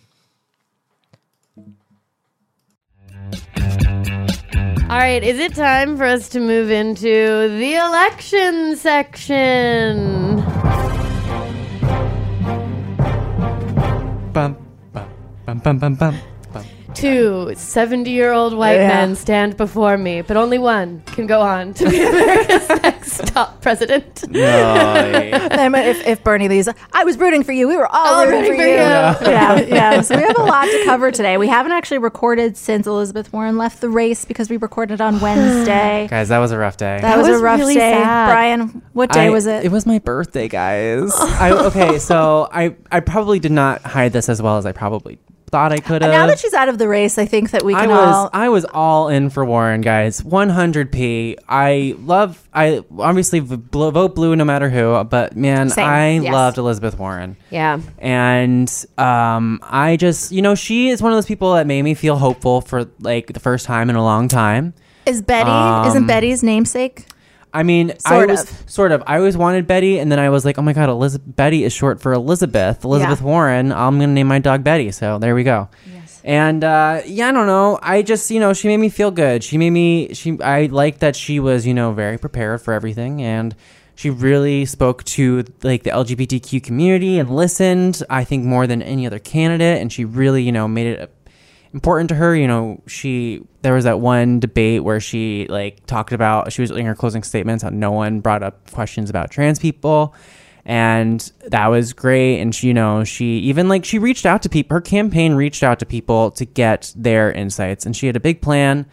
All right, is it time for us to move into the election section? Bum, bum, bum, bum, bum. Two 70 year old white Yeah. men stand before me, but only one can go on to be America's next top president. No, Then if, if Bernie leaves, I was rooting for you. We were all All rooting, rooting for for you. you. Yeah. yeah, So we have a lot to cover today. We haven't actually recorded since Elizabeth Warren left the race because we recorded on Wednesday. guys, that was a rough day. That, was, was a rough really day. sad. Bryan, what day I- was it? It was my birthday, guys. I, okay, so I I probably did not hide this as well as I probably thought I could have. now that she's out of the race, I think that we I can was all. I was all in for Warren, guys. 100p. I love. I obviously vote blue no matter who, but man, Same, I yes. loved Elizabeth Warren. Yeah. And um, I just, you know, she is one of those people that made me feel hopeful for like the first time in a long time. Is Betty? Um, isn't Betty's namesake? I mean, Sort I was of. sort of. I always wanted Betty, and then I was like, oh my god, Elizabeth Betty is short for Elizabeth. Elizabeth Yeah. Warren. I'm gonna name my dog Betty. So there we go. Yes. And uh, yeah, I don't know. I just, you know, she made me feel good. She made me. She. I liked that she was, you know, very prepared for everything, and she really spoke to like the LGBTQ community and listened. I think more than any other candidate, and she really, you know, made it. Important to her. You know, she there was that one debate where she like talked about she was in her closing statements how no one brought up questions about trans people. And that was great. And she, you know, she even like she reached out to people. Her campaign reached out to people to get their insights, and she had a big plan.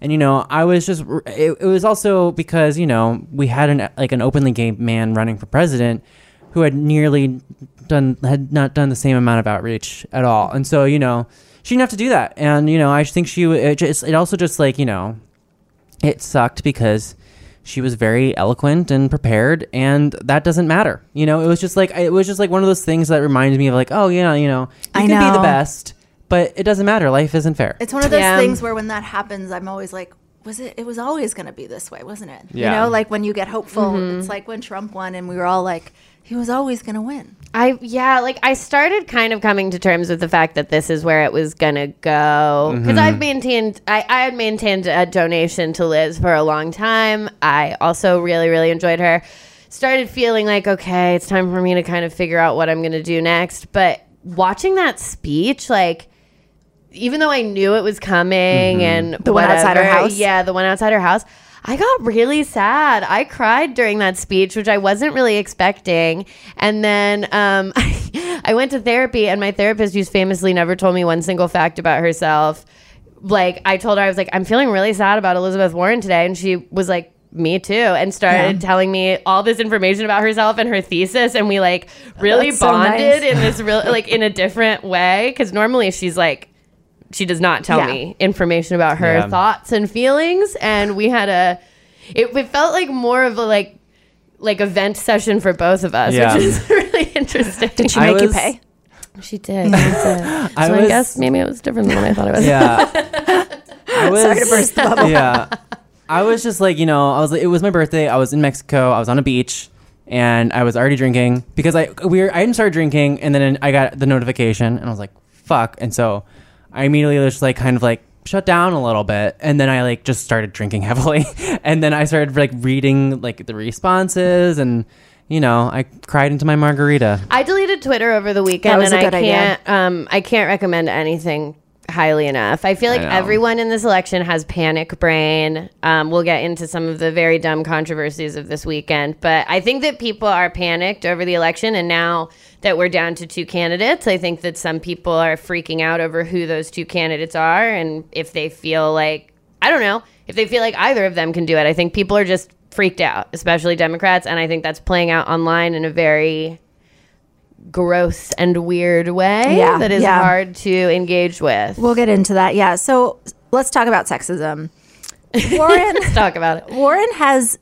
And you know, I was just it, it was also because you know we had an like an openly gay man running for president who had nearly done had not done the same amount of outreach at all. And so you know, she didn't have to do that. And you know, I think she it just it also just like you know, it sucked because she was very eloquent and prepared and that doesn't matter you know it was just like it was just like one of those things that reminded me of like oh yeah you know you I can be the best but it doesn't matter life isn't fair It's one of those Yeah. things where when that happens, I'm always like, was it? It was always going to be this way, wasn't it? Yeah. You know, like when you get hopeful, Mm-hmm. it's like when Trump won, and we were all like, he was always going to win. I yeah, like I started kind of coming to terms with the fact that this is where it was gonna go mm-hmm. because I've maintained I, I had maintained a donation to Liz for a long time. I also really really enjoyed her. Started feeling like okay, it's time for me to kind of figure out what I'm gonna do next. But watching that speech, like even though I knew it was coming mm-hmm. and The one outside her house? yeah, the one outside her house. I got really sad. I cried during that speech, which I wasn't really expecting. And then um, I went to therapy, and my therapist, who's famously never told me one single fact about herself, like I told her, I was like, I'm feeling really sad about Elizabeth Warren today, and she was like. Me too, and started telling me all this information about herself and her thesis, and we like really That's so bonded nice. in this real like in a different way. Because normally she's like, she does not tell Yeah. me information about her Yeah. thoughts and feelings and we had a it, it felt like more of a like like a vent session for both of us Yeah. which is really interesting Did she I make you pay? she did, she did. so I, was- guess maybe it was different than what I thought it was yeah I was, Sorry to burst the bubble. yeah i was just like you know i was like, it was my birthday i was in mexico i was on a beach and i was already drinking because i we were, i hadn't started drinking and then i got the notification and i was like fuck and so i immediately just like kind of like shut down a little bit and then i like just started drinking heavily and then i started like reading like the responses and you know i cried into my margarita I deleted Twitter over the weekend, and a I good idea. can't. Um, I can't recommend anything highly enough. I feel like know. everyone in this election has panic brain. Um, we'll get into some of the very dumb controversies of this weekend, but I think that people are panicked over the election, and now that we're down to two candidates, I think that some people are freaking out over who those two candidates are, and if they feel like I don't know if they feel like either of them can do it. I think people are just freaked out, especially Democrats, and I think that's playing out online in a very gross and weird way Yeah, that is yeah. hard to engage with. We'll get into that. Yeah. So let's talk about sexism. Warren Let's talk about it. Warren has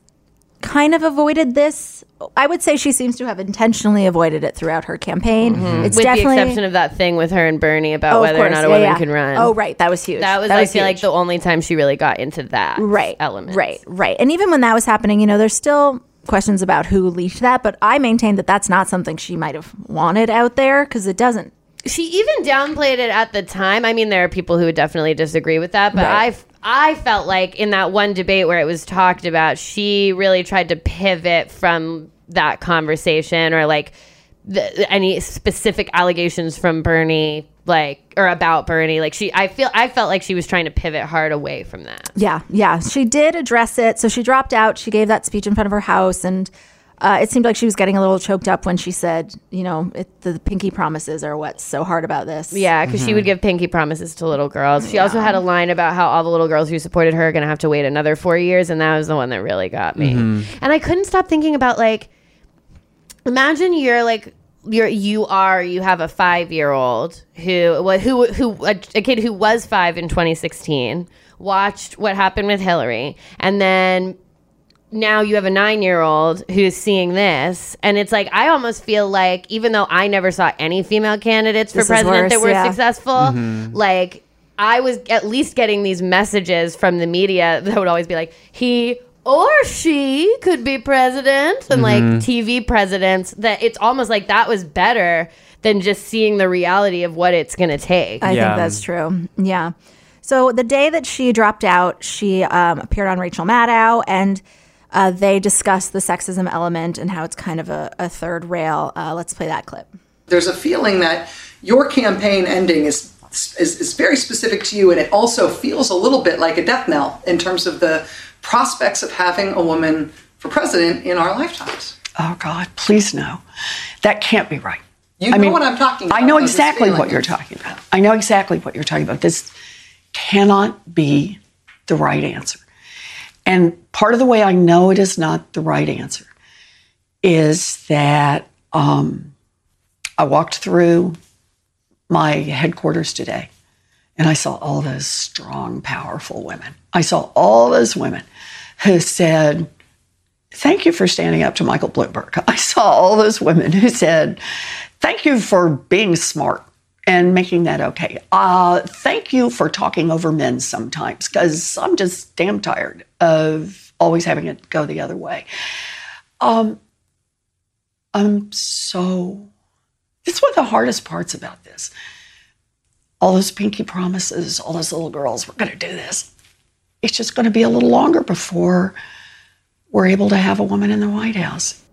kind of avoided this. I would say she seems to have intentionally avoided it throughout her campaign. It's Mm-hmm. With the exception of that thing with her and Bernie about Oh, of whether or not a Yeah, woman yeah. can run. Oh, right. That was huge. That was, I feel like the only time she really got into that right element. Right, right. And even when that was happening, you know, there's still questions about who leaked that, but I maintain that that's not something she might have wanted out there because it doesn't. She even downplayed it at the time. I mean, there are people who would definitely disagree with that, but Right. I I felt like in that one debate where it was talked about, she really tried to pivot from that conversation or like the, any specific allegations from Bernie like or about Bernie like she I feel I felt like she was trying to pivot hard away from that. Yeah, yeah. She did address it. So she dropped out. She gave that speech in front of her house, and uh, it seemed like she was getting a little choked up when she said, you know, it, the pinky promises are what's so hard about this. Yeah, because she would give pinky promises to little girls. She also had a line about how all the little girls who supported her are going to have to wait another four years, and that was the one that really got me. And I couldn't stop thinking about like, imagine you're like you're you are you have a five year old who wa- who who a, a kid who was five in 2016 watched what happened with Hillary, and then now you have a nine year old who's seeing this and it's like i almost feel like even though i never saw any female candidates for This is president that were yeah. successful like i was at least getting these messages from the media that would always be like he or she could be president and like tv presidents that it's almost like that was better than just seeing the reality of what it's gonna take I Yeah. think that's true. Yeah. So the day that she dropped out, she um, appeared on Rachel Maddow, and uh, they discuss the sexism element and how it's kind of a, a third rail. Uh, let's play that clip. there's a feeling that your campaign ending is, is is very specific to you, and it also feels a little bit like a death knell in terms of the prospects of having a woman for president in our lifetimes. Oh God, please no. That can't be right. You know what I'm talking about. I know exactly what you're talking about. I know exactly what you're talking about. This cannot be the right answer. And part of the way I know it is not the right answer is that um, I walked through my headquarters today and I saw all those strong, powerful women. I saw all those women who said, Thank you for standing up to Michael Bloomberg. I saw all those women who said, Thank you for being smart and making that okay. Uh, thank you for talking over men sometimes because I'm just damn tired of always having it go the other way. Um, I'm so. It's one of the hardest parts about this. All those pinky promises, all those little girls, we're going to do this. It's just going to be a little longer before we're able to have a woman in the White House.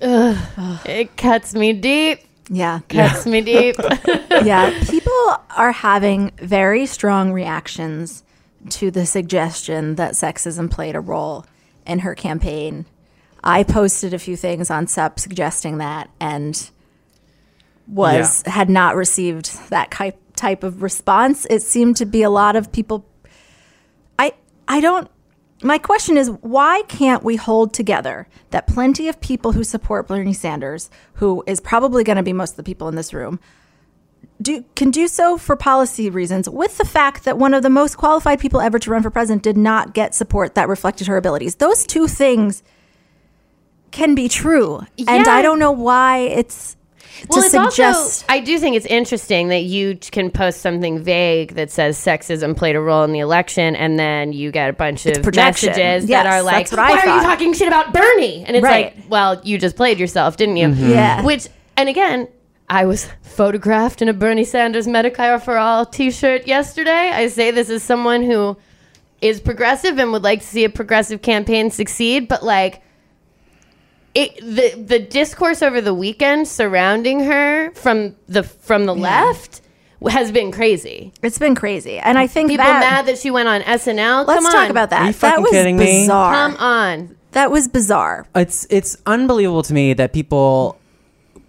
it cuts me deep Yeah. cuts me deep yeah, people are having very strong reactions to the suggestion that sexism played a role in her campaign. I posted a few things on SUP suggesting that and was had not received that ki- type of response. It seemed to be a lot of people I I don't my question is why can't we hold together that plenty of people who support Bernie Sanders, who is probably going to be most of the people in this room, do can do so for policy reasons with the fact that one of the most qualified people ever to run for president did not get support that reflected her abilities. Those two things can be true. And I don't know why it's well, to it's suggest also I do think it's interesting that you can post something vague that says sexism played a role in the election, and then you get a bunch of projection. messages Yes, that are like, that's what I "Why are you thought. talking shit about Bernie?" And it's Right. like, "Well, you just played yourself, didn't you?" Mm-hmm. Yeah. Which, and again. I was photographed in a Bernie Sanders Medicare for All T-shirt yesterday. I say this as someone who is progressive and would like to see a progressive campaign succeed, but like it the the discourse over the weekend surrounding her from the from the left has been crazy. it's been crazy. And I think People that mad that she went on SNL. let's Come talk on. about that. Are you that fucking was kidding me? bizarre. Come on. That was bizarre. it's it's unbelievable to me that people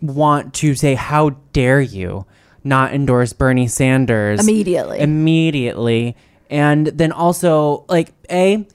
want to say how dare you not endorse Bernie Sanders Immediately. immediately And then also, like, A,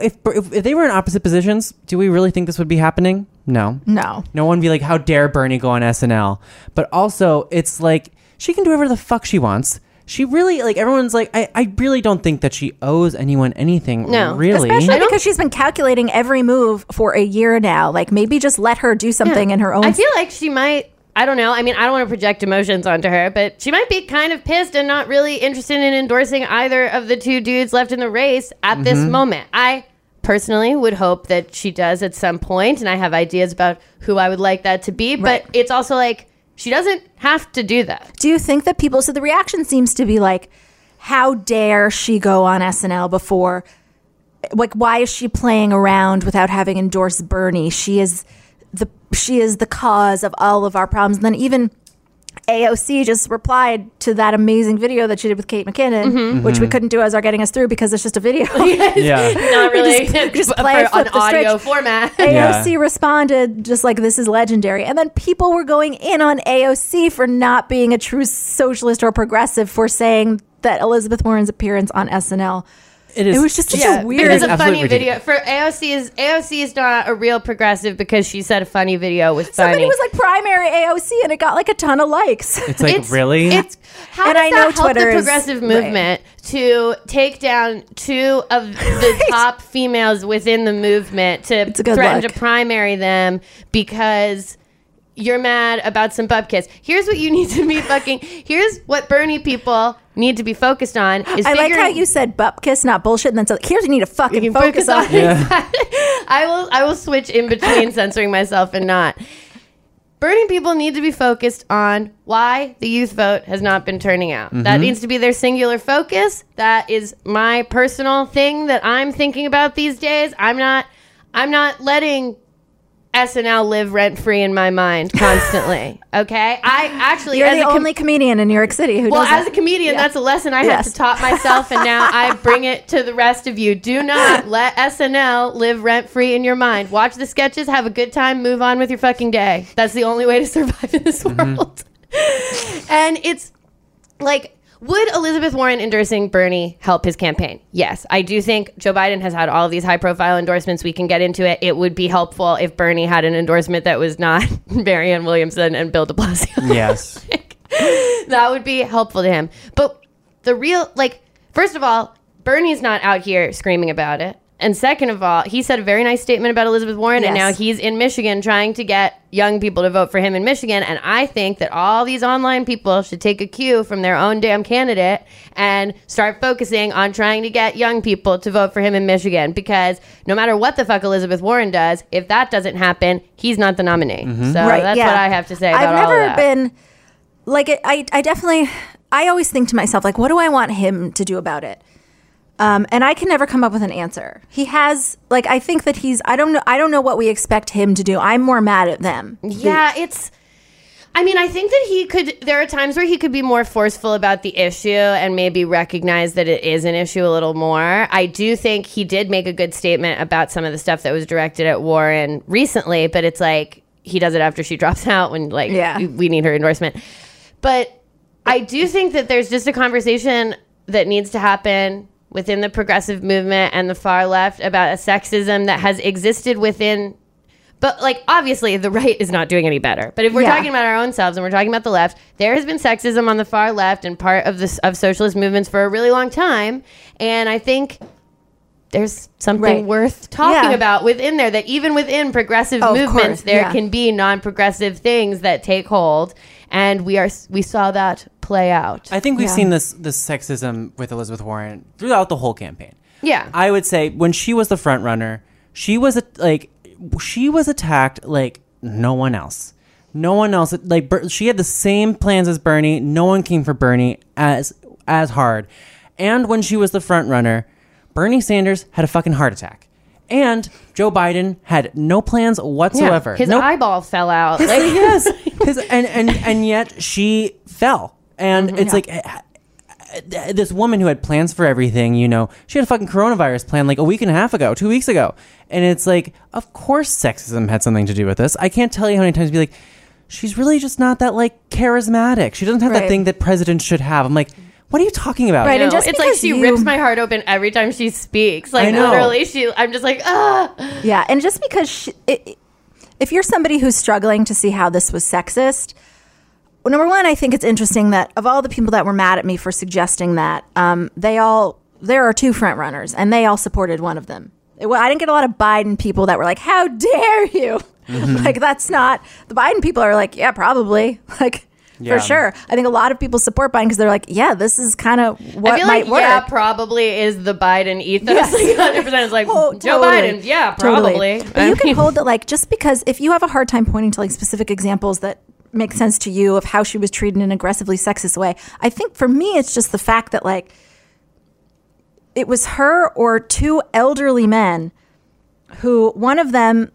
if, if, if they were in opposite positions, do we really think this would be happening? No. No. No one would be like, how dare Bernie go on SNL? But also, it's like, she can do whatever the fuck she wants. She really, like, everyone's like, I, I really don't think that she owes anyone anything. No. Really. Especially because she's been calculating every move for a year now. Like maybe just let her do something in her own. I feel like she might. I don't know. I mean, I don't want to project emotions onto her, but she might be kind of pissed and not really interested in endorsing either of the two dudes left in the race at this Mm-hmm. moment. I personally would hope that she does at some point, and I have ideas about who I would like that to be, but it's also like she doesn't have to do that. do you think that people? So the reaction seems to be like, how dare she go on SNL before? Like, why is she playing around without having endorsed Bernie? She is the she is the cause of all of our problems. And then even AOC just replied to that amazing video that she did with Kate McKinnon, mm-hmm. Mm-hmm. which we couldn't do as our getting us through because it's just a video. yeah. Not really just- just play it, an flip the audio switch. format. AOC responded just like this is legendary. And then people were going in on AOC for not being a true socialist or progressive for saying that Elizabeth Warren's appearance on SNL. It is. It was just such Yeah, a weird It's a funny video for AOC. Is AOC is not a real progressive because she said a funny video was funny. Somebody was like primary AOC and it got like a ton of likes. It's like, really? It's how And does I that know help Twitter the is- progressive right. movement to take down two of the top females within the movement to threaten look. to primary them because you're mad about some butt kiss. Here's what you need to be fucking. Here's what Bernie people need to be focused on. Is I like how you said butt kiss, not bullshit, and then so here's what you need to fucking can focus, on. I will I will switch in between censoring myself and not. Bernie people need to be focused on why the youth vote has not been turning out. That mm-hmm. needs to be their singular focus. That is my personal thing that I'm thinking about these days. I'm not I'm not letting SNL live rent free in my mind constantly. Okay? I actually You're as the a com- only comedian in New York City who well, does as that. a comedian, Yeah. that's a lesson I Yes. had to taught myself, and now I bring it to the rest of you. Do not let SNL live rent free in your mind. Watch the sketches, have a good time, move on with your fucking day. That's the only way to survive in this mm-hmm. world. and it's like, would Elizabeth Warren endorsing Bernie help his campaign? Yes. I do think Joe Biden has had all these high profile endorsements. We can get into it. It would be helpful if Bernie had an endorsement that was not Marianne Williamson and Bill de Blasio yes. that would be helpful to him. But the real, like, first of all, Bernie's not out here screaming about it. And second of all, he said a very nice statement about Elizabeth Warren, and now Yes. he's in Michigan trying to get young people to vote for him in Michigan. And I think that all these online people should take a cue from their own damn candidate and start focusing on trying to get young people to vote for him in Michigan. Because no matter what the fuck Elizabeth Warren does, if that doesn't happen, he's not the nominee. Mm-hmm. So that's what I have to say about I've all never of that. been like it, I. I definitely. I always think to myself like, what do I want him to do about it? Um, and I can never come up with an answer. He has like I think that he's. I don't know. I don't know what we expect him to do. I'm more mad at them. Yeah, it's. I mean, I think that he could. There are times where he could be more forceful about the issue and maybe recognize that it is an issue a little more. I do think he did make a good statement about some of the stuff that was directed at Warren recently, but it's like he does it after she drops out when like Yeah. we- we need her endorsement. But I do think that there's just a conversation that needs to happen within the progressive movement and the far left about a sexism that has existed within but like obviously the right is not doing any better. But if we're Yeah. talking about our own selves and we're talking about the left, there has been sexism on the far left and part of this of socialist movements for a really long time. And I think there's something Right. worth talking Yeah. about within there that even within progressive Oh, movements there yeah. can be non-progressive things that take hold and we are we saw that play out. I think we've Yeah. seen this this sexism with Elizabeth Warren throughout the whole campaign. yeah. I would say when she was the front runner, she was a, like she was attacked like no one else. No one else like she had the same plans as Bernie. No one came for Bernie as as hard. And when she was the front runner, Bernie Sanders had a fucking heart attack. And Joe Biden had no plans whatsoever. His no eyeball fell out. Like, yes, 'Cause- and and and yet she fell, and Mm-hmm. it's like eh, eh, this woman who had plans for everything. You know, she had a fucking coronavirus plan like a week and a half ago, two weeks ago, and it's like, of course, sexism had something to do with this. I can't tell you how many times be like. She's really just not that like charismatic. She doesn't have that thing that presidents should have. I'm like, What are you talking about? Right, and No, just it's like because she you- rips my heart open every time she speaks. Like I know. literally, she. I'm just like, ah. Yeah, and just because she, it, if you're somebody who's struggling to see how this was sexist, well, number one, I think it's interesting that of all the people that were mad at me for suggesting that, um, they all there are two front runners, and they all supported one of them. It, well, I didn't get a lot of Biden people that were like, "How dare you!" like that's not the Biden people are like, "Yeah, probably." Like. Yeah. For sure, I think a lot of people support Biden because they're like, "Yeah, this is kind of what I feel might like work." yeah, probably is the Biden ethos. Yes. Like 100 percent is like Oh, Joe totally. Biden. Yeah, Totally. probably. But you can hold that like just because if you have a hard time pointing to like specific examples that make sense to you of how she was treated in an aggressively sexist way, I think for me it's just the fact that like it was her or two elderly men who one of them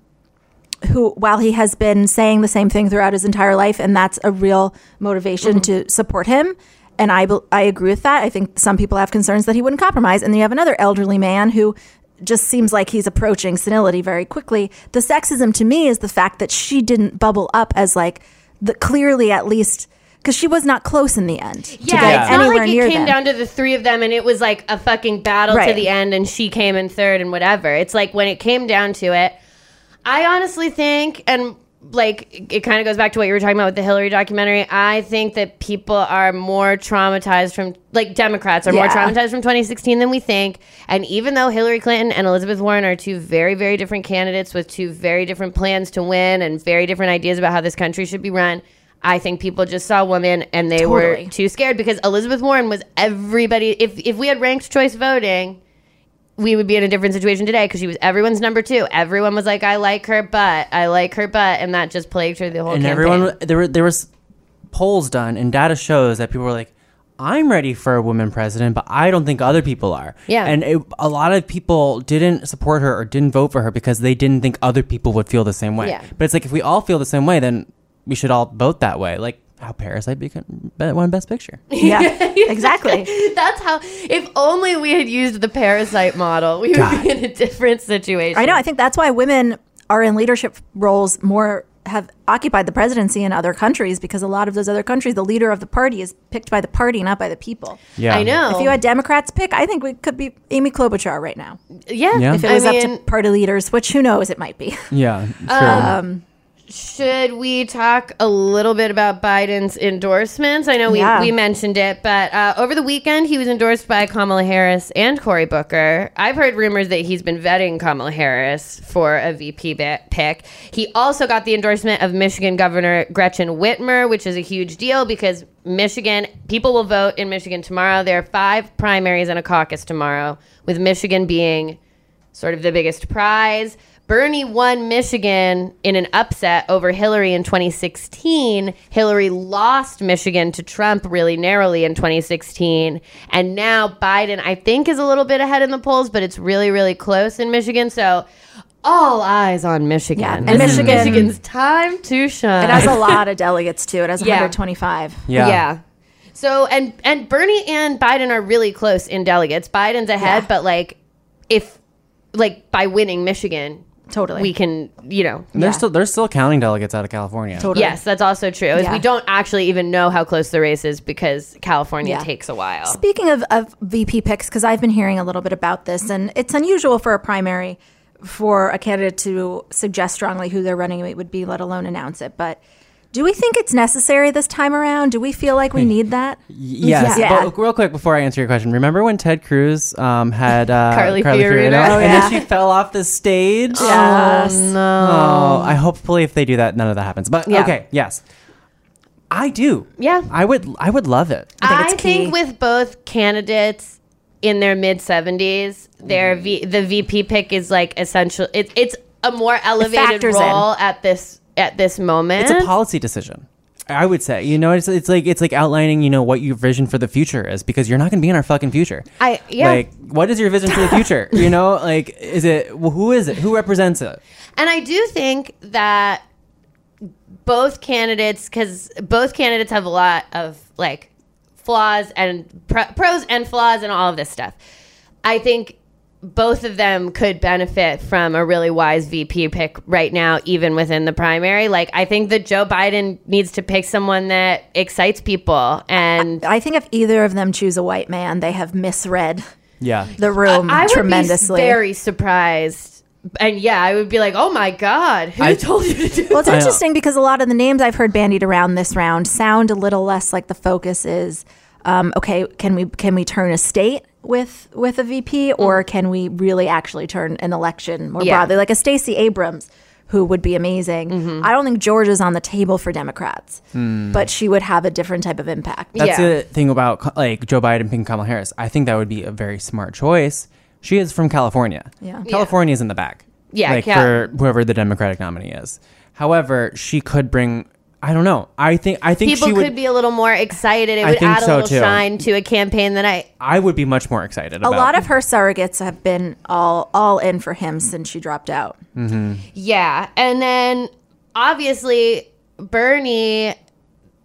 who while he has been saying the same thing throughout his entire life and that's a real motivation mm-hmm. to support him and I I agree with that. I think some people have concerns that he wouldn't compromise and then you have another elderly man who just seems like he's approaching senility very quickly. The sexism to me is the fact that she didn't bubble up as like the clearly at least because she was not close in the end. Yeah, it's not like it came them. down to the three of them and it was like a fucking battle to the end and she came in third and whatever. It's like when it came down to it, I honestly think, and like it kind of goes back to what you were talking about with the Hillary documentary. I think that people are more traumatized from, like Democrats are more traumatized from 2016 than we think. And even though Hillary Clinton and Elizabeth Warren are two very, very different candidates with two very different plans to win and very different ideas about how this country should be run. I think people just saw women and they Totally. were too scared because Elizabeth Warren was everybody. If if we had ranked choice voting, we would be in a different situation today because she was everyone's number two. Everyone was like, "I like her butt, I like her butt," and that just plagued her the whole and campaign. everyone there were there was polls done and data shows that people were like i'm ready for a woman president but i don't think other people are Yeah. and it, a lot of people didn't support her or didn't vote for her because they didn't think other people would feel the same way Yeah. but it's like if we all feel the same way then we should all vote that way like how parasite became won best picture yeah, exactly. That's how. If only we had used the parasite model, we would God. be in a different situation. I know. I think that's why women are in leadership roles more have occupied the presidency in other countries because a lot of those other countries, the leader of the party is picked by the party, not by the people. yeah I know. If you had Democrats pick, I think we could be Amy Klobuchar right now. yeah. Yeah. If it I was up mean, to party leaders, which who knows, it might be. yeah true. Um, Should we talk a little bit about Biden's endorsements? I know we, Yeah. we mentioned it, but uh, over the weekend, he was endorsed by Kamala Harris and Cory Booker. I've heard rumors that he's been vetting Kamala Harris for a VP pick. He also got the endorsement of Michigan Governor Gretchen Whitmer, which is a huge deal because Michigan, people will vote in Michigan tomorrow. There are five primaries and a caucus tomorrow, with Michigan being sort of the biggest prize. Bernie won Michigan in an upset over Hillary in 2016. Hillary lost Michigan to Trump really narrowly in 2016. And now Biden, I think, is a little bit ahead in the polls, but it's really, really close in Michigan. So all eyes on Michigan. Yeah, and Michigan- Michigan's time to shine. It has a lot of delegates too. It has Yeah. 125. yeah Yeah. So and and Bernie and Biden are really close in delegates. Biden's ahead, Yeah. but like if like by winning Michigan, Totally. we can you know. And they're still they're still counting delegates out of california Totally. Yes, that's also true. Yeah. We don't actually even know how close the race is because California Yeah. takes a while. Speaking of, of VP picks, because I've been hearing a little bit about this, and it's unusual for a primary for a candidate to suggest strongly who their running mate would be, let alone announce it. But do we think it's necessary this time around? Do we feel like we need that? Yes, Yeah. but real quick before I answer your question, remember when Ted Cruz um, had uh, Carly Fiorina. Oh, and yeah. then she fell off the stage? Yes. Oh, I hopefully if they do that, none of that happens. But Yeah. okay, yes, I do. Yeah. I would. I would love it. I think I it's key. think with both candidates in their mid seventies, their v, the VP pick is like essential. It's it's a more elevated factors in. role at this at this moment. It's a policy decision. I would say, you know, it's, it's like it's like outlining, you know, what your vision for the future is because you're not going to be in our fucking future. I- yeah. Like, what is your vision for the future? you know, like, is it well, who is it? Who represents it? And I do think that both candidates, because both candidates have a lot of like flaws and pr- pros and flaws and all of this stuff. I think both of them could benefit from a really wise VP pick right now, even within the primary. Like, I think that Joe Biden needs to pick someone that excites people. And I think if either of them choose a white man, they have misread Yeah. the room I would tremendously. be very surprised. And yeah, I would be like, oh my God, who I- told you to do well, it's I know. interesting because a lot of the names I've heard bandied around this round sound a little less like the focus is. Um, okay, can we can we turn a state with with a VP, or can we really actually turn an election more Mm. Yeah. broadly, like a Stacey Abrams, who would be amazing? Mm-hmm. I don't think Georgia's on the table for Democrats, but she would have a different type of impact. That's Yeah. the thing about like Joe Biden picking Kamala Harris. I think that would be a very smart choice. She is from California. Yeah. California's in the back. Yeah, like Cal- for whoever the Democratic nominee is. However, she could bring. I don't know. I think. I think People she would. could be a little more excited. It I would think add a so, little too. shine to a campaign that I. I would be much more excited. A about. lot of her surrogates have been all all in for him since she dropped out. Mm-hmm. Yeah. And then obviously, Bernie,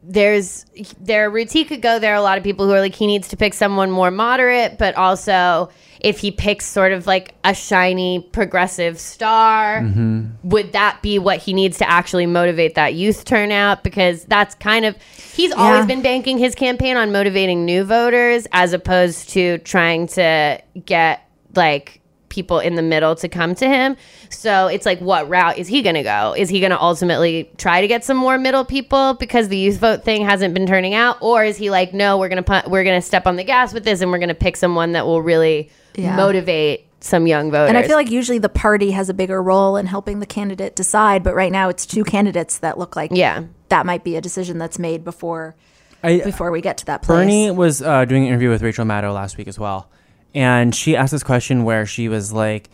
there's their routine could go there. Are A lot of people who are like, he needs to pick someone more moderate, but also if he picks sort of like a shiny progressive star, mm-hmm. would that be what he needs to actually motivate that youth turnout? Because that's kind of, he's always been banking his campaign on motivating new voters as opposed to trying to get like people in the middle to come to him. So it's like, what route is he going to go? Is he going to ultimately try to get some more middle people because the youth vote thing hasn't been turning out, or is he like, no, we're going to put, we're going to step on the gas with this, and we're going to pick someone that will really Yeah. motivate some young voters? And I feel like usually the party has a bigger role in helping the candidate decide, but right now it's two candidates that look like Yeah. that might be a decision that's made before I, before we get to that place. Bernie was uh, doing an interview with Rachel Maddow last week as well, and she asked this question where she was like,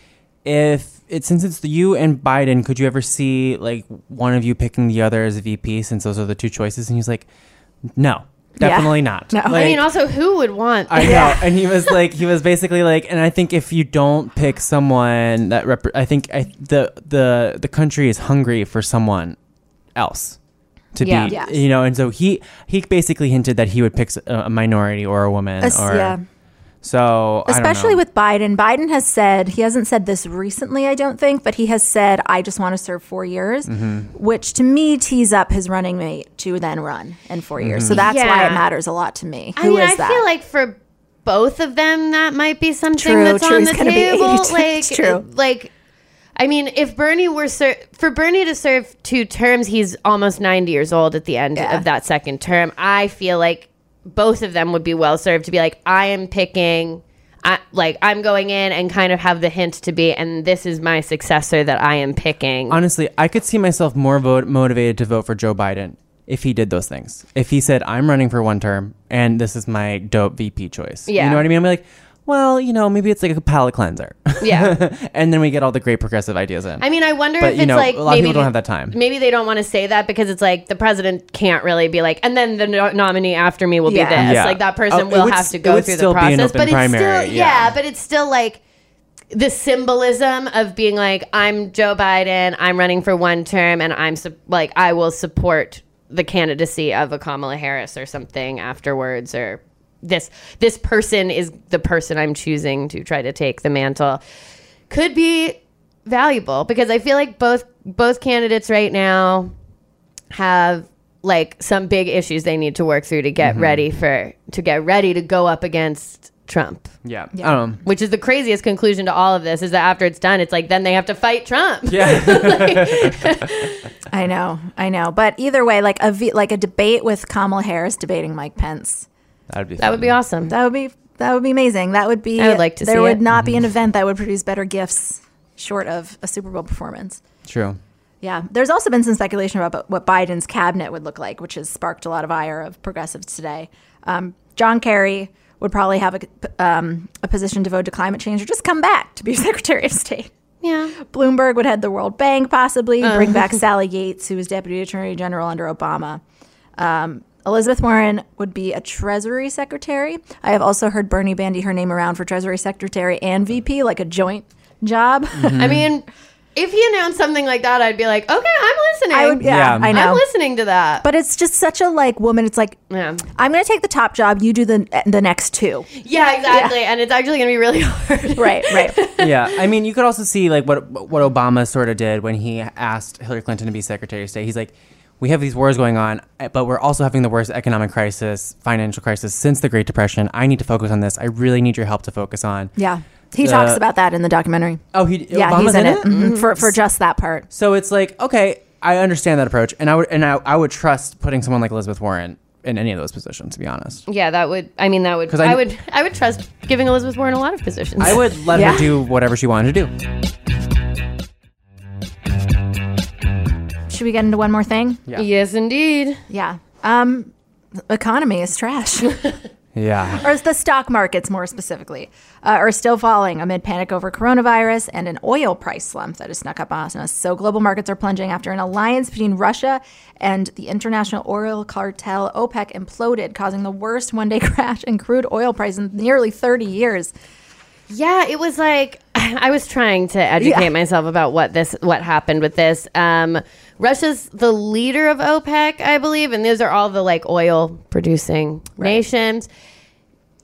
"If it since it's you and Biden, could you ever see like one of you picking the other as a VP since those are the two choices?" And he's like, "No, definitely not." No. I I mean, also, who would want? I know, and he was like, he was basically like, and I think if you don't pick someone that rep, I think I, the the the country is hungry for someone else to Yeah. be, Yes. you know, and so he he basically hinted that he would pick a minority or a woman, Es- or yeah. So I don't Especially know. with Biden. Biden has said, he hasn't said this recently, I don't think, but he has said, I just want to serve four years, Mm-hmm. which to me tees up his running mate to then run in 4 years. Mm-hmm. So that's why it matters a lot to me. I Who mean, is I that? feel like for both of them, that might be something True, that's true. on He's the gonna be table. Like, It's true. like, I mean, if Bernie were ser- for Bernie to serve two terms, he's almost ninety years old at the end Yeah. of that second term. I feel like both of them would be well served to be like, I am picking. I, like I'm going in and kind of have the hint to be, and this is my successor that I am picking. honestly, I could see myself more vote, motivated to vote for Joe Biden if he did those things. If he said, "I'm running for one term and this is my dope VP choice," Yeah. you know what I mean? I'm like, well, you know, maybe it's like a palate cleanser. Yeah. and then we get all the great progressive ideas in. I mean, I wonder But, if you it's know, like a lot of maybe people don't have that time. Maybe they don't want to say that because it's like the president can't really be like, and then the no- nominee after me will Yeah. be this. Yeah. Like that Oh, person it will would have s- to go through still the be an process. open But it's still, yeah. yeah, but it's still like the symbolism of being like, I'm Joe Biden, I'm running for one term, and I'm su- like, I will support the candidacy of a Kamala Harris or something afterwards, or this this person is the person I'm choosing to try to take the mantle could be valuable because I feel like both both candidates right now have like some big issues they need to work through to get mm-hmm. ready for to get ready to go up against Trump. yeah. I don't. Um, Which is the craziest conclusion to all of this is that after it's done, it's like then they have to fight Trump. Yeah. I know, I know. But either way, like a v- like a debate with Kamala Harris debating Mike Pence. That would be That would be awesome. That would be that would be amazing. That would be. I would like to There see would it. not be an event that would produce better gifts, short of a Super Bowl performance. true. Yeah, there's also been some speculation about what Biden's cabinet would look like, which has sparked a lot of ire of progressives today. Um, John Kerry would probably have a, um, a position devoted to climate change, or just come back to be Secretary of State. yeah. Bloomberg would head the World Bank, possibly Uh. bring back Sally Yates, who was Deputy Attorney General under Obama. Um, Elizabeth Warren would be a Treasury Secretary. I have also heard Bernie bandy her name around for Treasury Secretary and VP, like a joint job. Mm-hmm. I mean, If he announced something like that, I'd be like, okay, I'm listening. I would, yeah, Yeah. I know. I'm listening to that. but it's just such a like woman. It's like yeah, I'm going to take the top job. You do the the next two. yeah, exactly. And it's actually going to be really hard. Right, right. yeah, I mean, you could also see like what what Obama sort of did when he asked Hillary Clinton to be Secretary of State. He's like, we have these wars going on, eh, but we're also having the worst economic crisis, financial crisis since the Great Depression. I need to focus on this. I really need your help to focus on. Yeah, he The- talks about that in the documentary. Oh, he Yeah, Obama's he's in, in it, Mhm, for for just that part. So it's like, okay, I understand that approach, and I would and I, I would trust putting someone like Elizabeth Warren in any of those positions. To be honest, Yeah, that would. I mean, that would. 'Cause I, I- would. I would trust giving Elizabeth Warren a lot of positions. I would let Yeah. her do whatever she wanted to do. Should we get into one more thing? Yeah. Yes, indeed. Yeah. Um, economy is trash. Yeah. or the stock markets more specifically, uh, are still falling amid panic over coronavirus and an oil price slump that has snuck up on us. So global markets are plunging after an alliance between Russia and the international oil cartel OPEC imploded, causing the worst one-day crash in crude oil price in nearly 30 years. Yeah, it was like I was trying to educate Yeah. myself about what this what happened with this. Um, Russia's the leader of OPEC, I believe, and those are all the like oil producing nations.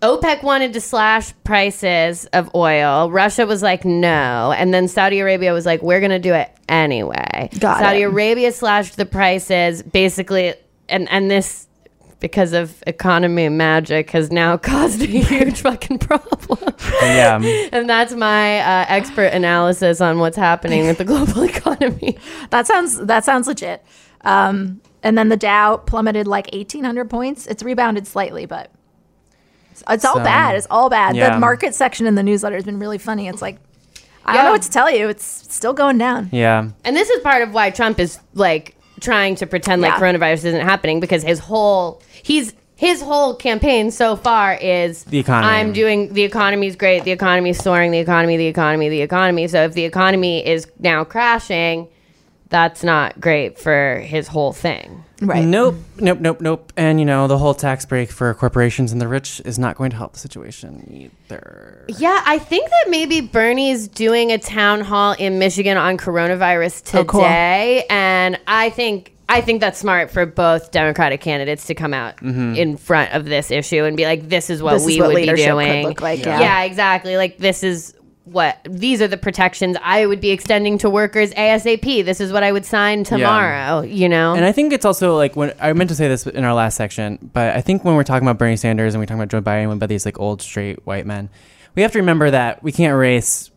OPEC wanted to slash prices of oil. Russia was like, no. And then Saudi Arabia was like, we're going to do it anyway. Got Saudi it. Arabia slashed the prices basically. And, and this, because of economy magic, has now caused a huge fucking problem. Yeah. And that's my uh, expert analysis on what's happening with the global economy. That sounds that sounds legit. Um, and then the Dow plummeted like 1,800 points. It's rebounded slightly, but it's, it's all So, bad. It's all bad. yeah. The market section in the newsletter has been really funny. It's like I don't know what to tell you. It's still going down. Yeah. And this is part of why Trump is like trying to pretend like Yeah. coronavirus isn't happening because his whole he's his whole campaign so far is The economy. I'm doing the economy's great, the economy's soaring, the economy, the economy, the economy. So if the economy is now crashing, that's not great for his whole thing. Right. Nope. Nope. Nope. Nope. And you know the whole tax break for corporations and the rich is not going to help the situation either. Yeah, I think that maybe Bernie's doing a town hall in Michigan on coronavirus today, Oh, cool. and I think I think that's smart for both Democratic candidates to come out mm-hmm. in front of this issue and be like, "This is what This is we what would be leadership could doing." look like, yeah. yeah. exactly. Like this is what these are the protections I would be extending to workers ASAP. This is what I would sign tomorrow. You know, And I think it's also like when I meant to say this in our last section, but I think when we're talking about Bernie Sanders and we're talking about Joe Biden, about these like old straight white men, we have to remember that we can't erase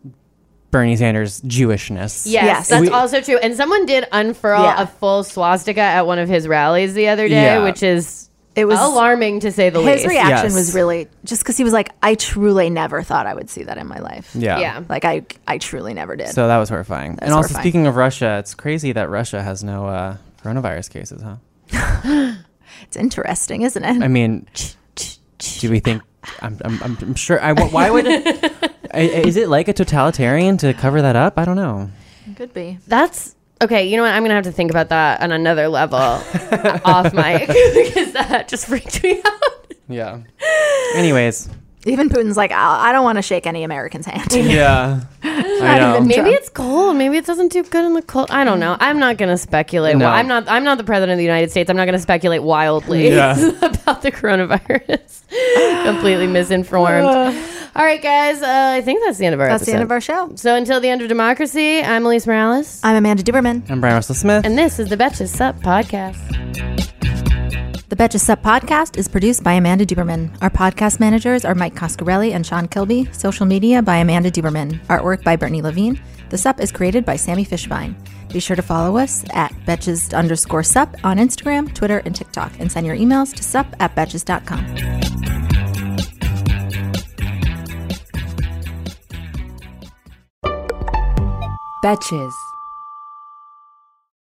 Bernie Sanders' Jewishness. Yes, Yes. that's We- also true. And someone did unfurl Yeah. a full swastika at one of his rallies the other day, Yeah. which is It was- alarming to say the His least. His reaction Yes. was really just because he was like, I truly never thought I would see that in my life. Yeah. Yeah. Like I, I truly never did. So that was horrifying. and That's also horrifying. speaking of Russia, it's crazy that Russia has no uh, coronavirus cases, huh? it's interesting, isn't it? I mean, do we think? I'm, I'm, I'm, I'm sure. I, why would? I- is it like a totalitarian to cover that up? I don't know. Could be. That's okay. You know what? I'm gonna have to think about that on another level off mic because that just freaked me out. Yeah. Anyways. Even Putin's like, I, I don't want to shake any American's hand. Yeah. I know. Maybe Trump. it's cold. Maybe it doesn't do good in the cold. I don't know. I'm not gonna speculate. No. Well, I'm not. I'm not the president of the United States. I'm not gonna speculate wildly Yeah. about the coronavirus. Completely misinformed. All right, guys. Uh, I think that's the end of our. That's the end of our show. So until the end of democracy, I'm Alise Morales, I'm Amanda Duberman. I'm Bryan Russell Smith. and this is the Betches Sup podcast. The Betches Sup podcast is produced by Amanda Duberman. Our podcast managers are Mike Coscarelli and Sean Kilby. Social media by Amanda Duberman. Artwork by Brittany Levine. The Sup is created by Sammy Fishbein. Be sure to follow us at Betches underscore Sup on Instagram, Twitter, and TikTok, and send your emails to sup at betches.com. Betches.